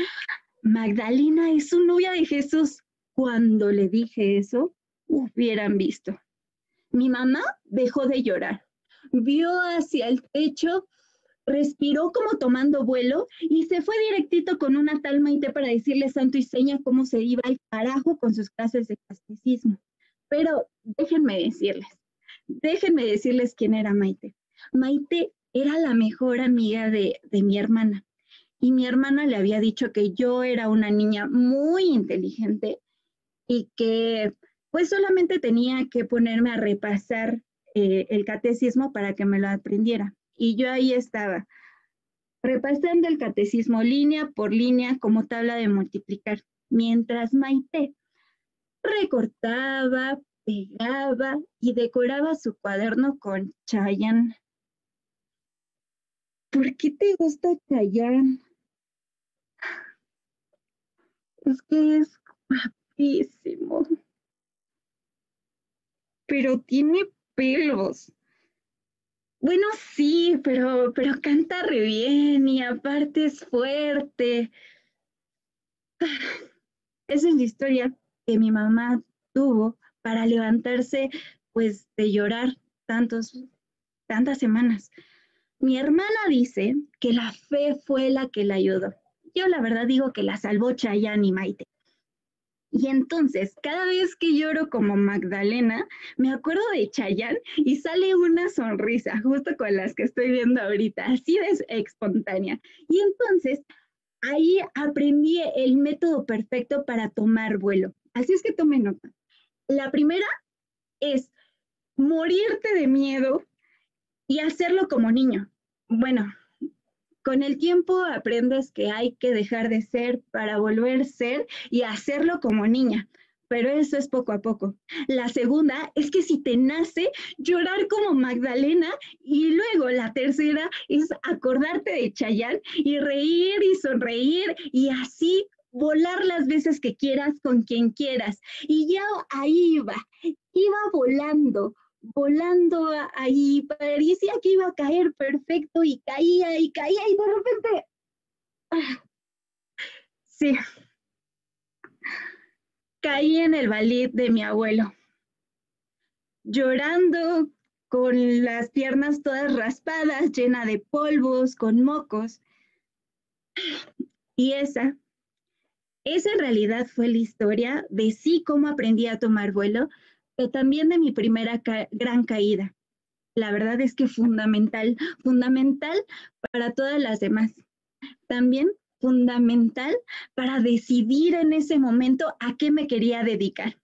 Speaker 9: Magdalena es su novia de Jesús. Cuando le dije eso, hubieran visto. Mi mamá dejó de llorar, vio hacia el techo, respiró como tomando vuelo y se fue directito con una tal Maite para decirle santo y seña cómo se iba al carajo con sus clases de catecismo. Pero déjenme decirles, déjenme decirles quién era Maite. Maite era la mejor amiga de, de mi hermana y mi hermana le había dicho que yo era una niña muy inteligente y que pues solamente tenía que ponerme a repasar eh, el catecismo para que me lo aprendiera. Y yo ahí estaba, repasando el catecismo línea por línea como tabla de multiplicar, mientras Maite recortaba, pegaba y decoraba su cuaderno con Chayanne. ¿Por qué te gusta Chayanne? Es que es guapísimo pero tiene pelos. Bueno, sí, pero, pero canta re bien y aparte es fuerte. Esa es la historia que mi mamá tuvo para levantarse, pues, de llorar tantos, tantas semanas. Mi hermana dice que la fe fue la que la ayudó. Yo la verdad digo que la salvó Chayanne Maite. Y entonces, cada vez que lloro como Magdalena, me acuerdo de Chayanne y sale una sonrisa, justo con las que estoy viendo ahorita, así de espontánea. Y entonces, ahí aprendí el método perfecto para tomar vuelo. Así es que tome nota. La primera es morirte de miedo y hacerlo como niño. Bueno, con el tiempo aprendes que hay que dejar de ser para volver a ser y hacerlo como niña, pero eso es poco a poco. La segunda es que si te nace llorar como Magdalena y luego la tercera es acordarte de Chayán y reír y sonreír y así volar las veces que quieras con quien quieras. Y ya ahí iba, iba volando, volando ahí, parecía que iba a caer perfecto y caía y caía y de repente... Ah, sí, caí en el ballet de mi abuelo, llorando con las piernas todas raspadas, llena de polvos, con mocos. Y esa, esa en realidad fue la historia de sí cómo aprendí a tomar vuelo, pero también de mi primera gran caída. La verdad es que fundamental, fundamental para todas las demás. También fundamental para decidir en ese momento a qué me quería dedicar.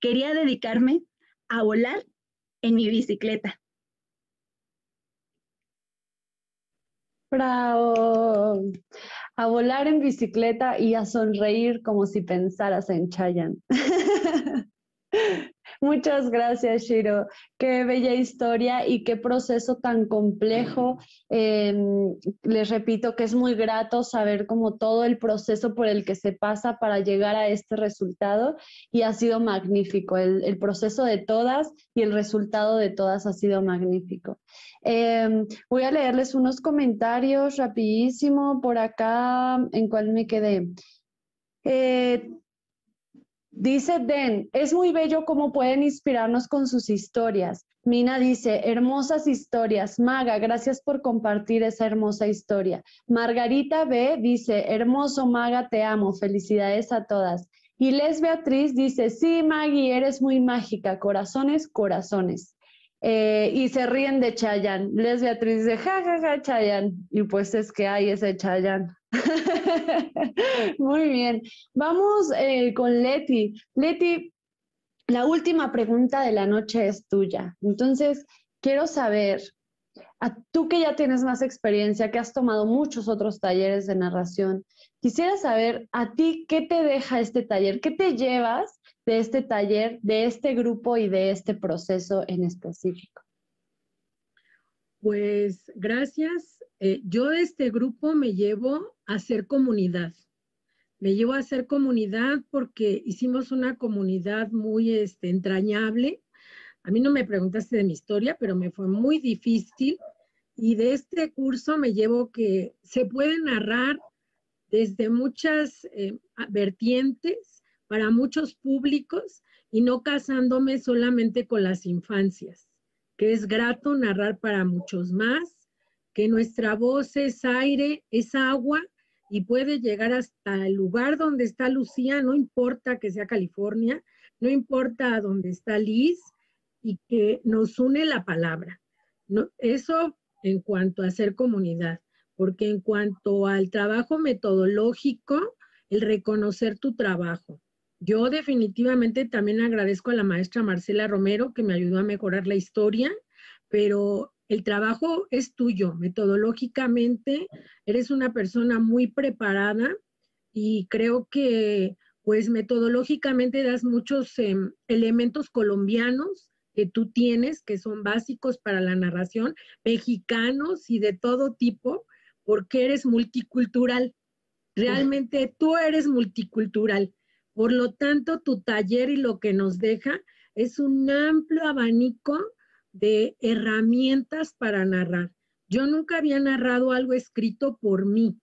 Speaker 9: Quería dedicarme a volar en mi bicicleta.
Speaker 4: Bravo. A volar en bicicleta y a sonreír como si pensaras en Chayan. Muchas gracias, Shiro. Qué bella historia y qué proceso tan complejo. Em, les repito que es muy grato saber como todo el proceso por el que se pasa para llegar a este resultado y ha sido magnífico. El, proceso de todas y el resultado de todas ha sido magnífico. Em, voy a leerles unos comentarios rapidísimo por acá en cuál me quedé. Eh, Dice Den, es muy bello cómo pueden inspirarnos con sus historias. Mina dice, hermosas historias. Maga, gracias por compartir esa hermosa historia. Margarita B dice, hermoso Maga, te amo. Felicidades a todas. Y Les Beatriz dice, sí, Maggie, eres muy mágica. Corazones, corazones. Eh, y se ríen de Chayan. Les Beatriz dice, ja, ja, ja, Chayan. Y pues es que hay ese Chayan. muy bien. Vamos eh, con Leti. Leti, la última pregunta de la noche es tuya. Entonces, quiero saber, a tú que ya tienes más experiencia, que has tomado muchos otros talleres de narración, quisiera saber a ti qué te deja este taller, qué te llevas de este taller, de este grupo y de este proceso en específico.
Speaker 11: Pues gracias. Eh, yo de este grupo me llevo a hacer comunidad me llevó a hacer comunidad porque hicimos una comunidad muy este, entrañable. A mí no me preguntaste de mi historia, pero me fue muy difícil. Y de este curso me llevo que se puede narrar desde muchas eh, vertientes para muchos públicos y no casándome solamente con las infancias, que es grato narrar para muchos más, que nuestra voz es aire, es agua y puede llegar hasta el lugar donde está Lucía, no importa que sea California, no importa dónde está Liz, y que nos une la palabra. No, eso en cuanto a ser comunidad, porque en cuanto al trabajo metodológico, el reconocer tu trabajo. Yo definitivamente también agradezco a la maestra Marcela Romero que me ayudó a mejorar la historia, pero el trabajo es tuyo, metodológicamente eres una persona muy preparada y creo que pues metodológicamente das muchos em, elementos colombianos que tú tienes, que son básicos para la narración, mexicanos y de todo tipo, porque eres multicultural. Realmente tú eres multicultural. Por lo tanto, tu taller y lo que nos deja es un amplio abanico de herramientas para narrar. Yo nunca había narrado algo escrito por mí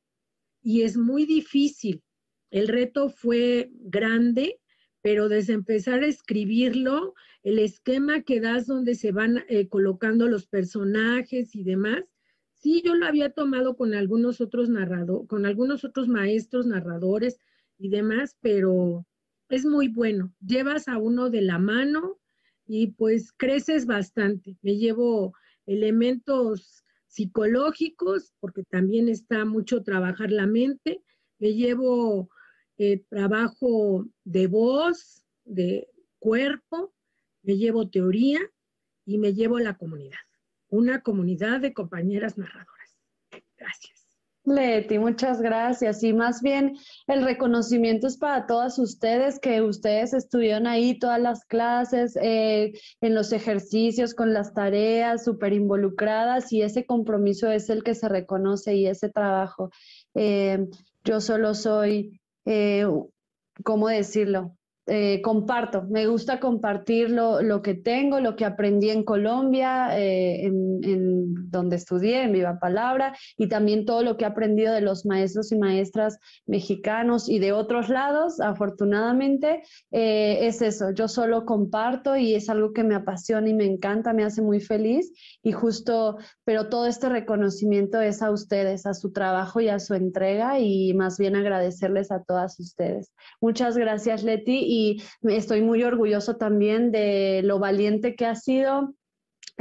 Speaker 11: y es muy difícil. El reto fue grande, pero desde empezar a escribirlo, el esquema que das donde se van eh, colocando los personajes y demás, sí, yo lo había tomado con algunos otros con algunos otros maestros narradores y demás, pero es muy bueno. Llevas a uno de la mano y pues creces bastante. Me llevo elementos psicológicos, porque también está mucho trabajar la mente. Me llevo eh, trabajo de voz, de cuerpo, me llevo teoría y me llevo la comunidad, una comunidad de compañeras narradoras. Gracias.
Speaker 4: Leti, muchas gracias. Y más bien el reconocimiento es para todas ustedes, que ustedes estuvieron ahí todas las clases, eh, en los ejercicios, con las tareas, súper involucradas y ese compromiso es el que se reconoce y ese trabajo. Eh, yo solo soy, eh, ¿cómo decirlo? Eh, comparto, me gusta compartir lo, que tengo, lo que aprendí en Colombia, eh, en, donde estudié, en Viva Palabra, y también todo lo que he aprendido de los maestros y maestras mexicanos y de otros lados, afortunadamente, eh, es eso, yo solo comparto y es algo que me apasiona y me encanta, me hace muy feliz, y justo, pero todo este reconocimiento es a ustedes, a su trabajo y a su entrega, y más bien agradecerles a todas ustedes. Muchas gracias, Leti y estoy muy orgulloso también de lo valiente que ha sido,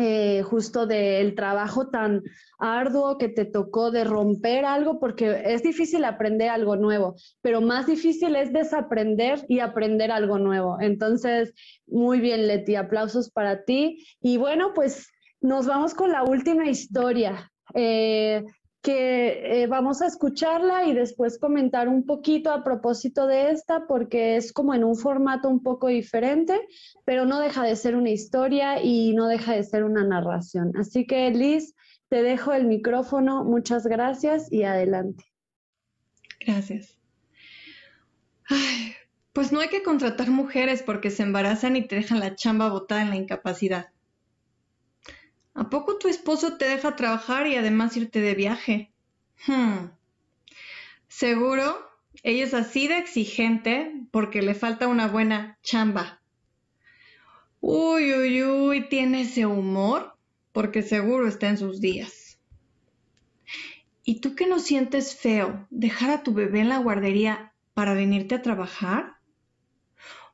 Speaker 4: eh, justo del trabajo tan arduo que te tocó de romper algo, porque es difícil aprender algo nuevo, pero más difícil es desaprender y aprender algo nuevo. Entonces, muy bien, Leti, aplausos para ti. Y bueno, pues nos vamos con la última historia. Eh, que eh, vamos a escucharla y después comentar un poquito a propósito de esta, porque es como en un formato un poco diferente, pero no deja de ser una historia y no deja de ser una narración. Así que Liz, te dejo el micrófono, muchas gracias y adelante.
Speaker 7: Gracias. pues no hay que contratar mujeres porque se embarazan y te dejan la chamba botada en la incapacidad. ¿A poco tu esposo te deja trabajar y además irte de viaje? Hmm. Seguro ella es así de exigente porque le falta una buena chamba. Uy, uy, uy, tiene ese humor porque seguro está en sus días. ¿Y tú que no sientes feo dejar a tu bebé en la guardería para venirte a trabajar?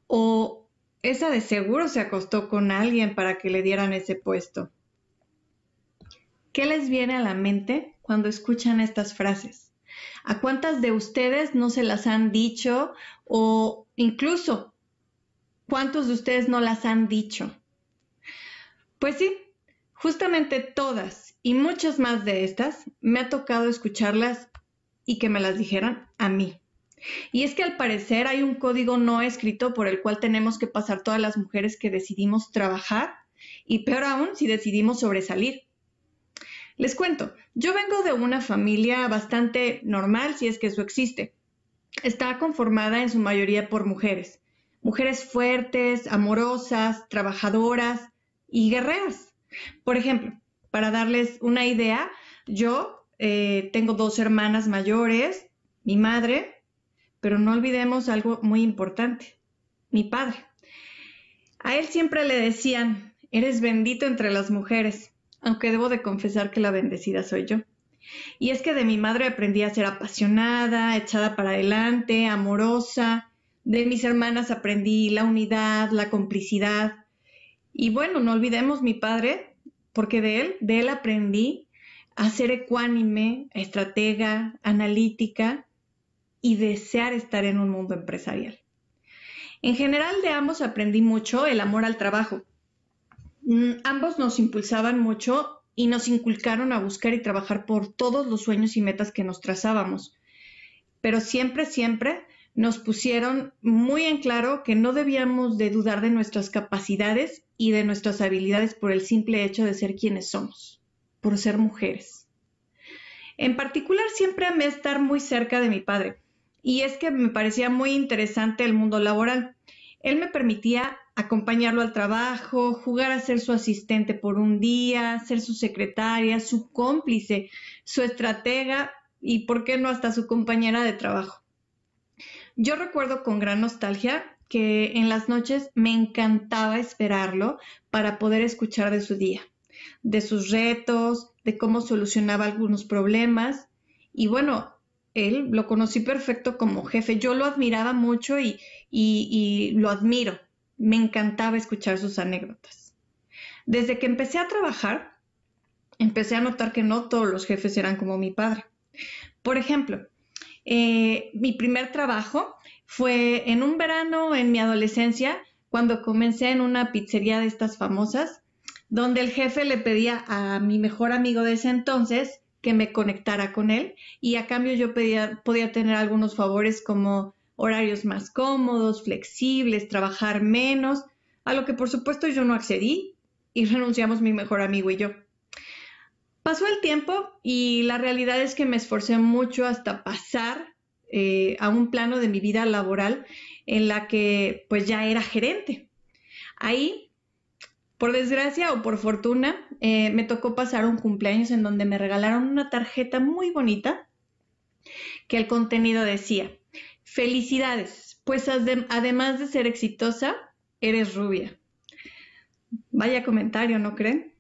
Speaker 7: ¿O esa de seguro se acostó con alguien para que le dieran ese puesto? ¿Qué les viene a la mente cuando escuchan estas frases? ¿A cuántas de ustedes no se las han dicho o incluso cuántos de ustedes no las han dicho? Pues sí, justamente todas y muchas más de estas me ha tocado escucharlas y que me las dijeran a mí. Y es que al parecer hay un código no escrito por el cual tenemos que pasar todas las mujeres que decidimos trabajar y peor aún si decidimos sobresalir. Les cuento, yo vengo de una familia bastante normal, si es que eso existe. Está conformada en su mayoría por mujeres. Mujeres fuertes, amorosas, trabajadoras y guerreras. Por ejemplo, para darles una idea, yo eh, tengo dos hermanas mayores, mi madre, pero no olvidemos algo muy importante, mi padre. A él siempre le decían, eres bendito entre las mujeres aunque debo de confesar que la bendecida soy yo. Y es que de mi madre aprendí a ser apasionada, echada para adelante, amorosa. De mis hermanas aprendí la unidad, la complicidad. Y bueno, no olvidemos mi padre, porque de él, de él aprendí a ser ecuánime, estratega, analítica y desear estar en un mundo empresarial. En general de ambos aprendí mucho el amor al trabajo, ambos nos impulsaban mucho y nos inculcaron a buscar y trabajar por todos los sueños y metas que nos trazábamos. Pero siempre, siempre nos pusieron muy en claro que no debíamos de dudar de nuestras capacidades y de nuestras habilidades por el simple hecho de ser quienes somos, por ser mujeres. En particular, siempre amé estar muy cerca de mi padre, y es que me parecía muy interesante el mundo laboral. Él me permitía acompañarlo al trabajo, jugar a ser su asistente por un día, ser su secretaria, su cómplice, su estratega y, por qué no, hasta su compañera de trabajo. Yo recuerdo con gran nostalgia que en las noches me encantaba esperarlo para poder escuchar de su día, de sus retos, de cómo solucionaba algunos problemas. Y bueno, él lo conocí perfecto como jefe. Yo lo admiraba mucho y, y lo admiro me encantaba escuchar sus anécdotas. Desde que empecé a trabajar, empecé a notar que no todos los jefes eran como mi padre. Por ejemplo, eh, mi primer trabajo fue en un verano en mi adolescencia, cuando comencé en una pizzería de estas famosas, donde el jefe le pedía a mi mejor amigo de ese entonces que me conectara con él y a cambio yo podía tener algunos favores como horarios más cómodos, flexibles, trabajar menos, a lo que por supuesto yo no accedí y renunciamos mi mejor amigo y yo. Pasó el tiempo y la realidad es que me esforcé mucho hasta pasar eh, a un plano de mi vida laboral en la que pues ya era gerente. Ahí, por desgracia o por fortuna, eh, me tocó pasar un cumpleaños en donde me regalaron una tarjeta muy bonita que el contenido decía, Felicidades, pues además de ser exitosa, eres rubia. Vaya comentario, ¿no creen?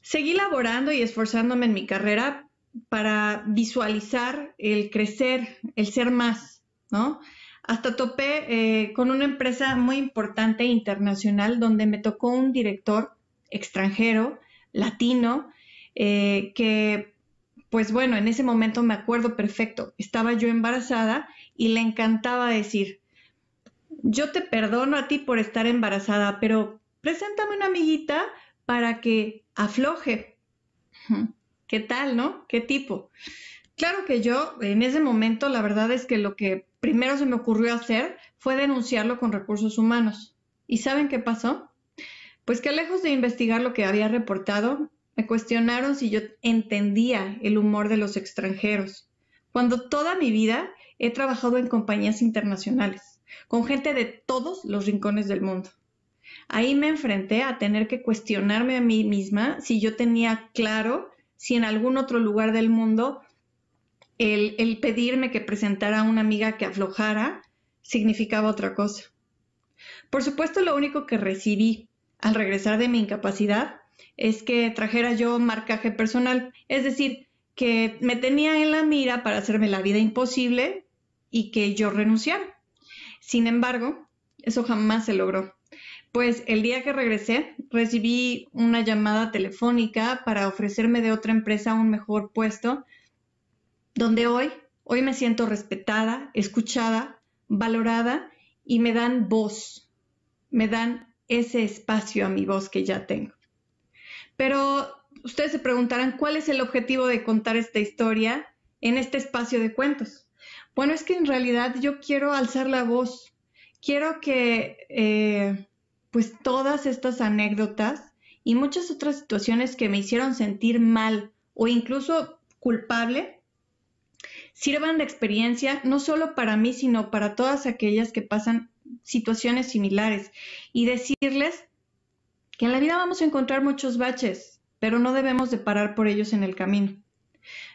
Speaker 7: Seguí laborando y esforzándome en mi carrera para visualizar el crecer, el ser más, ¿no? Hasta topé eh, con una empresa muy importante internacional donde me tocó un director extranjero, latino, eh, que, pues bueno, en ese momento me acuerdo perfecto, estaba yo embarazada y le encantaba decir, yo te perdono a ti por estar embarazada, pero preséntame una amiguita para que afloje. ¿Qué tal, no? ¿Qué tipo? Claro que yo en ese momento la verdad es que lo que primero se me ocurrió hacer fue denunciarlo con recursos humanos. ¿Y saben qué pasó? Pues que lejos de investigar lo que había reportado, me cuestionaron si yo entendía el humor de los extranjeros, cuando toda mi vida he trabajado en compañías internacionales, con gente de todos los rincones del mundo. Ahí me enfrenté a tener que cuestionarme a mí misma si yo tenía claro si en algún otro lugar del mundo el, pedirme que presentara a una amiga que aflojara significaba otra cosa. Por supuesto, lo único que recibí al regresar de mi incapacidad es que trajera yo marcaje personal, es decir, que me tenía en la mira para hacerme la vida imposible y que yo renunciara. Sin embargo, eso jamás se logró. Pues el día que regresé, recibí una llamada telefónica para ofrecerme de otra empresa un mejor puesto, donde hoy, hoy me siento respetada, escuchada, valorada y me dan voz, me dan ese espacio a mi voz que ya tengo. Pero ustedes se preguntarán, ¿cuál es el objetivo de contar esta historia en este espacio de cuentos? Bueno, es que en realidad yo quiero alzar la voz, quiero que eh, pues todas estas anécdotas y muchas otras situaciones que me hicieron sentir mal o incluso culpable sirvan de experiencia no solo para mí, sino para todas aquellas que pasan situaciones similares y decirles que en la vida vamos a encontrar muchos baches, pero no debemos de parar por ellos en el camino.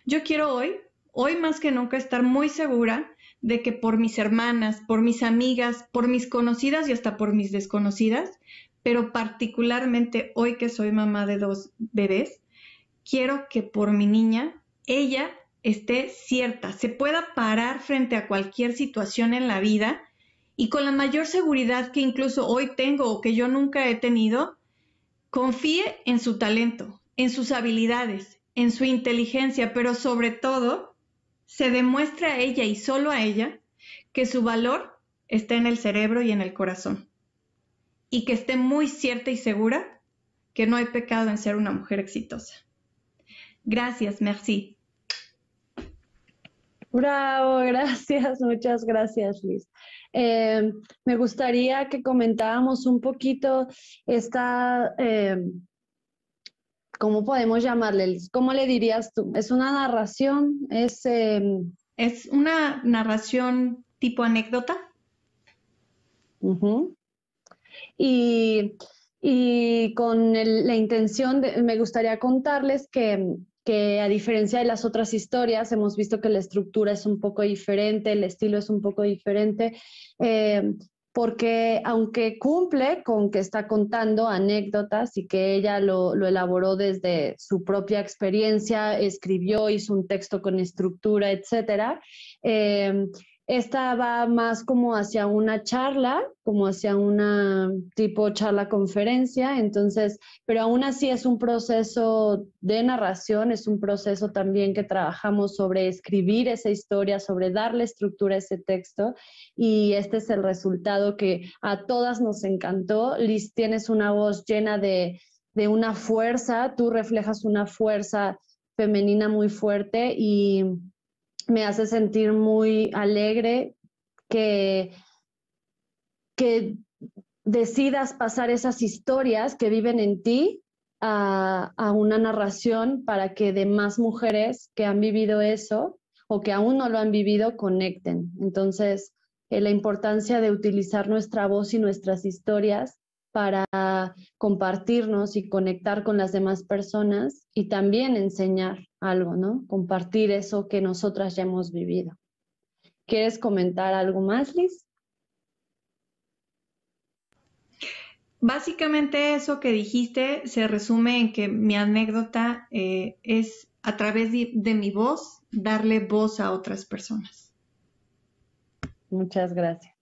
Speaker 7: Yo quiero hoy, hoy más que nunca, estar muy segura de que por mis hermanas, por mis amigas, por mis conocidas y hasta por mis desconocidas, pero particularmente hoy que soy mamá de dos bebés, quiero que por mi niña, ella esté cierta, se pueda parar frente a cualquier situación en la vida y con la mayor seguridad que incluso hoy tengo o que yo nunca he tenido, confíe en su talento, en sus habilidades, en su inteligencia, pero sobre todo se demuestre a ella y solo a ella que su valor está en el cerebro y en el corazón y que esté muy cierta y segura que no hay pecado en ser una mujer exitosa. Gracias, merci.
Speaker 4: Bravo, gracias, muchas gracias, Liz. Eh, me gustaría que comentáramos un poquito esta, eh, ¿cómo podemos llamarle? ¿Cómo le dirías tú? ¿Es una narración? ¿Es, em,
Speaker 7: ¿Es una narración tipo anécdota?
Speaker 4: y, y, con la intención de, me gustaría contarles que que a diferencia de las otras historias, hemos visto que la estructura es un poco diferente, el estilo es un poco diferente, eh, porque aunque cumple con que está contando anécdotas y que ella lo, elaboró desde su propia experiencia, escribió, hizo un texto con estructura, etcétera, eh, esta va más como hacia una charla, como hacia una tipo charla conferencia, entonces, pero aún así es un proceso de narración, es un proceso también que trabajamos sobre escribir esa historia, sobre darle estructura a ese texto y este es el resultado que a todas nos encantó. Liz, tienes una voz llena de, de una fuerza, tú reflejas una fuerza femenina muy fuerte y me hace sentir muy alegre que, que decidas pasar esas historias que viven en ti a, una narración para que demás mujeres que han vivido eso o que aún no lo han vivido conecten. Entonces, eh, la importancia de utilizar nuestra voz y nuestras historias para compartirnos y conectar con las demás personas y también enseñar algo, ¿no? Compartir eso que nosotras ya hemos vivido. ¿Quieres comentar algo más, Liz?
Speaker 7: Básicamente eso que dijiste se resume en que mi anécdota eh, es a través de mi voz darle voz a otras personas.
Speaker 4: Muchas gracias.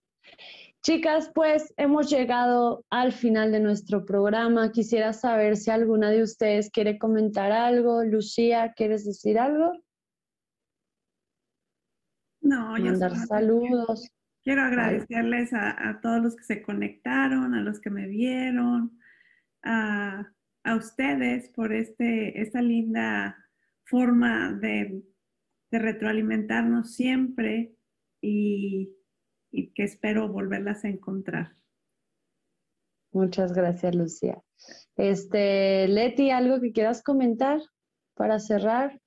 Speaker 4: Chicas, pues hemos llegado al final de nuestro programa. Quisiera saber si alguna de ustedes quiere comentar algo. Lucía, ¿quieres decir algo?
Speaker 8: No, yo
Speaker 4: Mandar saludos.
Speaker 8: Quiero agradecerles a, todos los que se conectaron, a los que me vieron, a, ustedes por este, esta linda forma de, de retroalimentarnos siempre y y que espero volverlas a encontrar.
Speaker 4: Muchas gracias, Lucía. Este, Leti, ¿algo que quieras comentar para cerrar?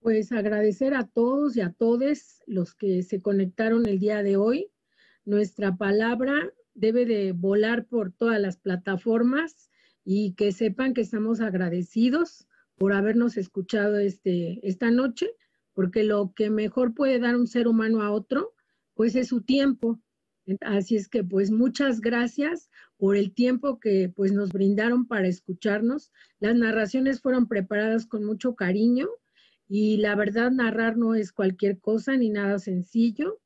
Speaker 11: Pues agradecer a todos y a todos los que se conectaron el día de hoy. Nuestra palabra debe de volar por todas las plataformas y que sepan que estamos agradecidos por habernos escuchado este, esta noche porque lo que mejor puede dar un ser humano a otro, pues es su tiempo. Así es que pues muchas gracias por el tiempo que pues nos brindaron para escucharnos. Las narraciones fueron preparadas con mucho cariño y la verdad narrar no es cualquier cosa ni nada sencillo.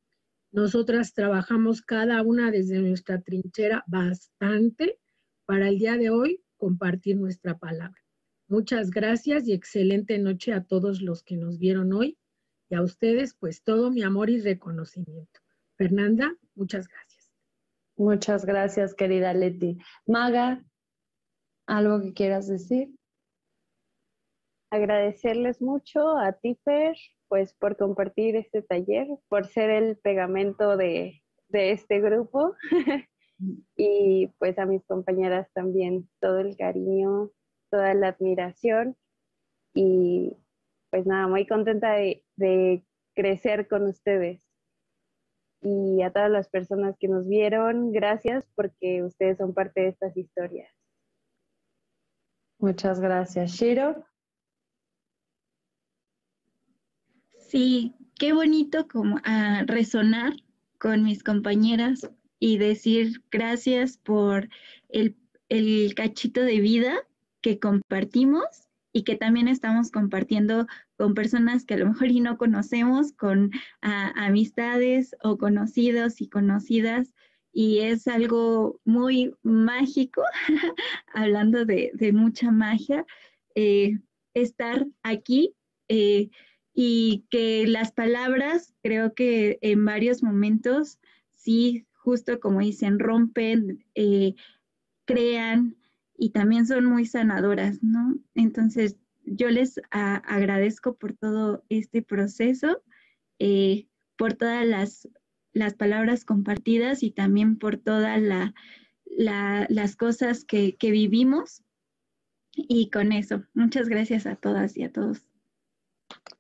Speaker 11: Nosotras trabajamos cada una desde nuestra trinchera bastante para el día de hoy compartir nuestra palabra. Muchas gracias y excelente noche a todos los que nos vieron hoy y a ustedes pues todo mi amor y reconocimiento. Fernanda, muchas gracias.
Speaker 4: Muchas gracias, querida Leti. Maga, ¿algo que quieras decir?
Speaker 10: Agradecerles mucho a Tifer, pues por compartir este taller, por ser el pegamento de, de este grupo y pues a mis compañeras también todo el cariño, toda la admiración y pues nada, muy contenta de, de crecer con ustedes y a todas las personas que nos vieron, gracias porque ustedes son parte de estas historias.
Speaker 4: Muchas gracias. Shiro.
Speaker 9: Sí, qué bonito como a resonar con mis compañeras y decir gracias por el, el cachito de vida que compartimos y que también estamos compartiendo con personas que a lo mejor y no conocemos, con amistades o conocidos y conocidas. Y es algo muy mágico, hablando de, mucha magia, eh, estar aquí eh, y que las palabras, creo que en varios momentos, sí, justo como dicen, rompen, eh, crean, y también son muy sanadoras, ¿no? Entonces, yo les agradezco por todo este proceso, eh, por todas las, las, palabras compartidas y también por todas la, las cosas que, que vivimos. Y con eso, muchas gracias a todas y a todos.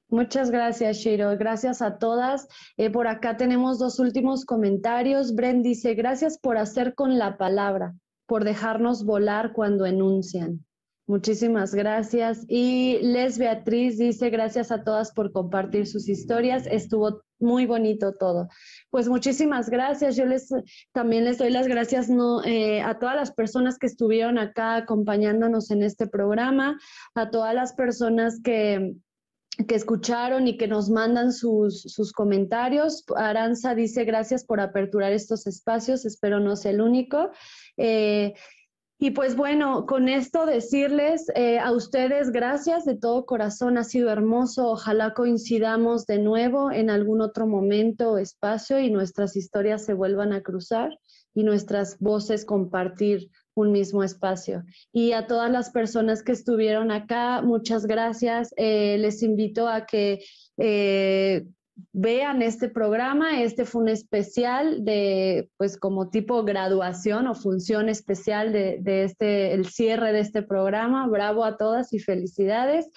Speaker 4: Muchas gracias, Shiro. Gracias a todas. Eh, por acá tenemos dos últimos comentarios. Bren dice, gracias por hacer con la palabra por dejarnos volar cuando enuncian. Muchísimas gracias. Y Les Beatriz dice, gracias a todas por compartir sus historias. Estuvo muy bonito todo. Pues muchísimas gracias. Yo les también les doy las gracias no, eh, a todas las personas que estuvieron acá acompañándonos en este programa, a todas las personas que, que escucharon y que nos mandan sus, sus, comentarios. Aranza dice gracias por aperturar estos espacios, espero no sea el único. Eh, y pues bueno, con esto decirles eh, a ustedes gracias de todo corazón, ha sido hermoso, ojalá coincidamos de nuevo en algún otro momento o espacio y nuestras historias se vuelvan a cruzar y nuestras voces compartir un mismo espacio. Y a todas las personas que estuvieron acá, muchas gracias. Eh, les invito a que eh, vean este programa. Este fue un especial de, pues como tipo graduación o función especial de, este, el cierre de este programa. Bravo a todas y felicidades.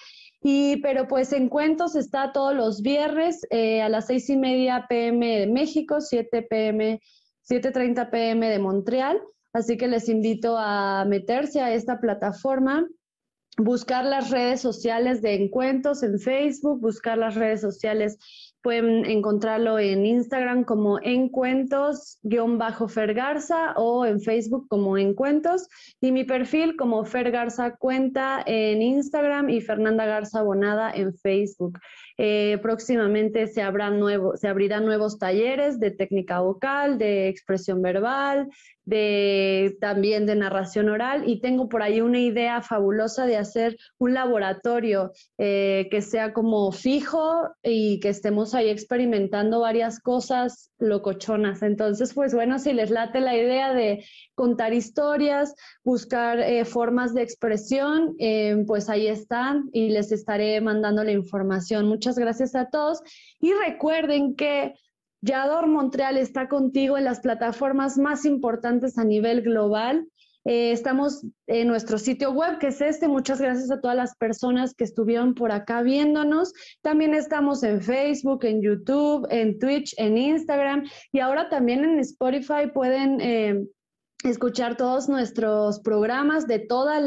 Speaker 4: Y, pero pues en Cuentos está todos los viernes eh, a las seis y media pm de México, 7 pm, 7.30 pm de Montreal. Así que les invito a meterse a esta plataforma, buscar las redes sociales de Encuentros en Facebook, buscar las redes sociales Pueden encontrarlo en Instagram como encuentos-fergarza o en Facebook como encuentos y mi perfil como Fer Garza Cuenta en Instagram y Fernanda Garza Bonada en Facebook. Eh, próximamente se, nuevo, se abrirán nuevos talleres de técnica vocal, de expresión verbal, de también de narración oral y tengo por ahí una idea fabulosa de hacer un laboratorio eh, que sea como fijo y que estemos ahí experimentando varias cosas locochonas. Entonces, pues bueno, si les late la idea de contar historias, buscar eh, formas de expresión, pues ahí están y les estaré mandando la información. Muchas gracias a todos y recuerden que Yador Montreal está contigo en las plataformas más importantes a nivel global. Eh, estamos en nuestro sitio web, que es este. Muchas gracias a todas las personas que estuvieron por acá viéndonos. También estamos en Facebook, en YouTube, en Twitch, en Instagram y ahora también en Spotify pueden... Eh, escuchar todos nuestros programas de todos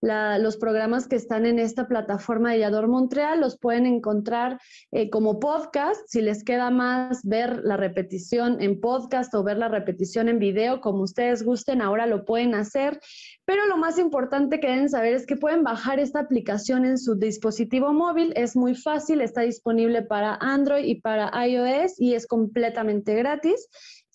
Speaker 4: los programas que están en esta plataforma de Yador Montreal. Los pueden encontrar eh, como podcast. Si les queda más ver la repetición en podcast o ver la repetición en video, como ustedes gusten, ahora lo pueden hacer. Pero lo más importante que deben saber es que pueden bajar esta aplicación en su dispositivo móvil. Es muy fácil, está disponible para Android y para iOS y es completamente gratis.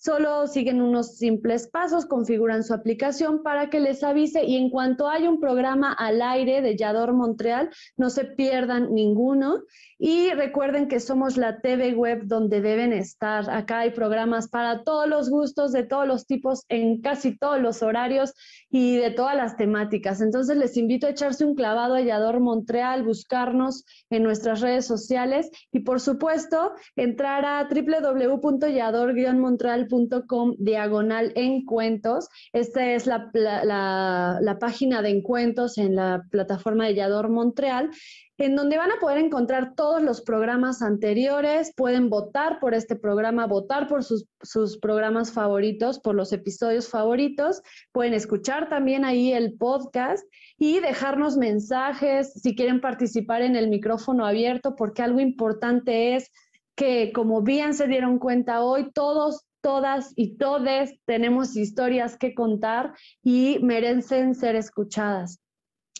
Speaker 4: Solo siguen unos simples pasos, configuran su aplicación para que les avise y en cuanto haya un programa al aire de Yador Montreal, no se pierdan ninguno. Y recuerden que somos la TV web donde deben estar. Acá hay programas para todos los gustos, de todos los tipos, en casi todos los horarios y de todas las temáticas. Entonces les invito a echarse un clavado a Yador Montreal, buscarnos en nuestras redes sociales y por supuesto entrar a www.yador-montreal.com diagonal encuentros. Esta es la, la, página de encuentros en la plataforma de Yador Montreal en donde van a poder encontrar todos los programas anteriores, pueden votar por este programa, votar por sus, programas favoritos, por los episodios favoritos, pueden escuchar también ahí el podcast y dejarnos mensajes si quieren participar en el micrófono abierto, porque algo importante es que, como bien se dieron cuenta hoy, todos todas y todes tenemos historias que contar y merecen ser escuchadas.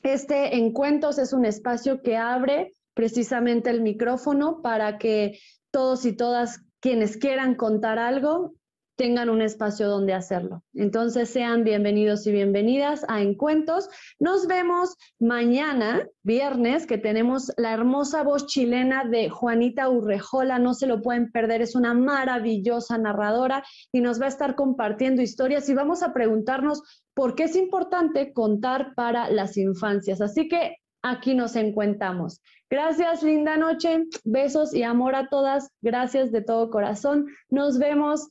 Speaker 4: Este Encuentros es un espacio que abre precisamente el micrófono para que todos y todas quienes quieran contar algo tengan un espacio donde hacerlo. Entonces sean bienvenidos y bienvenidas a Encuentros. Nos vemos mañana, viernes, que tenemos la hermosa voz chilena de Juanita Urrejola. No se lo pueden perder, es una maravillosa narradora y nos va a estar compartiendo historias y vamos a preguntarnos por qué es importante contar para las infancias. Así que aquí nos encuentramos. Gracias, linda noche. Besos y amor a todas. Gracias de todo corazón. Nos vemos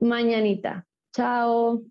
Speaker 4: mañanita. Chao.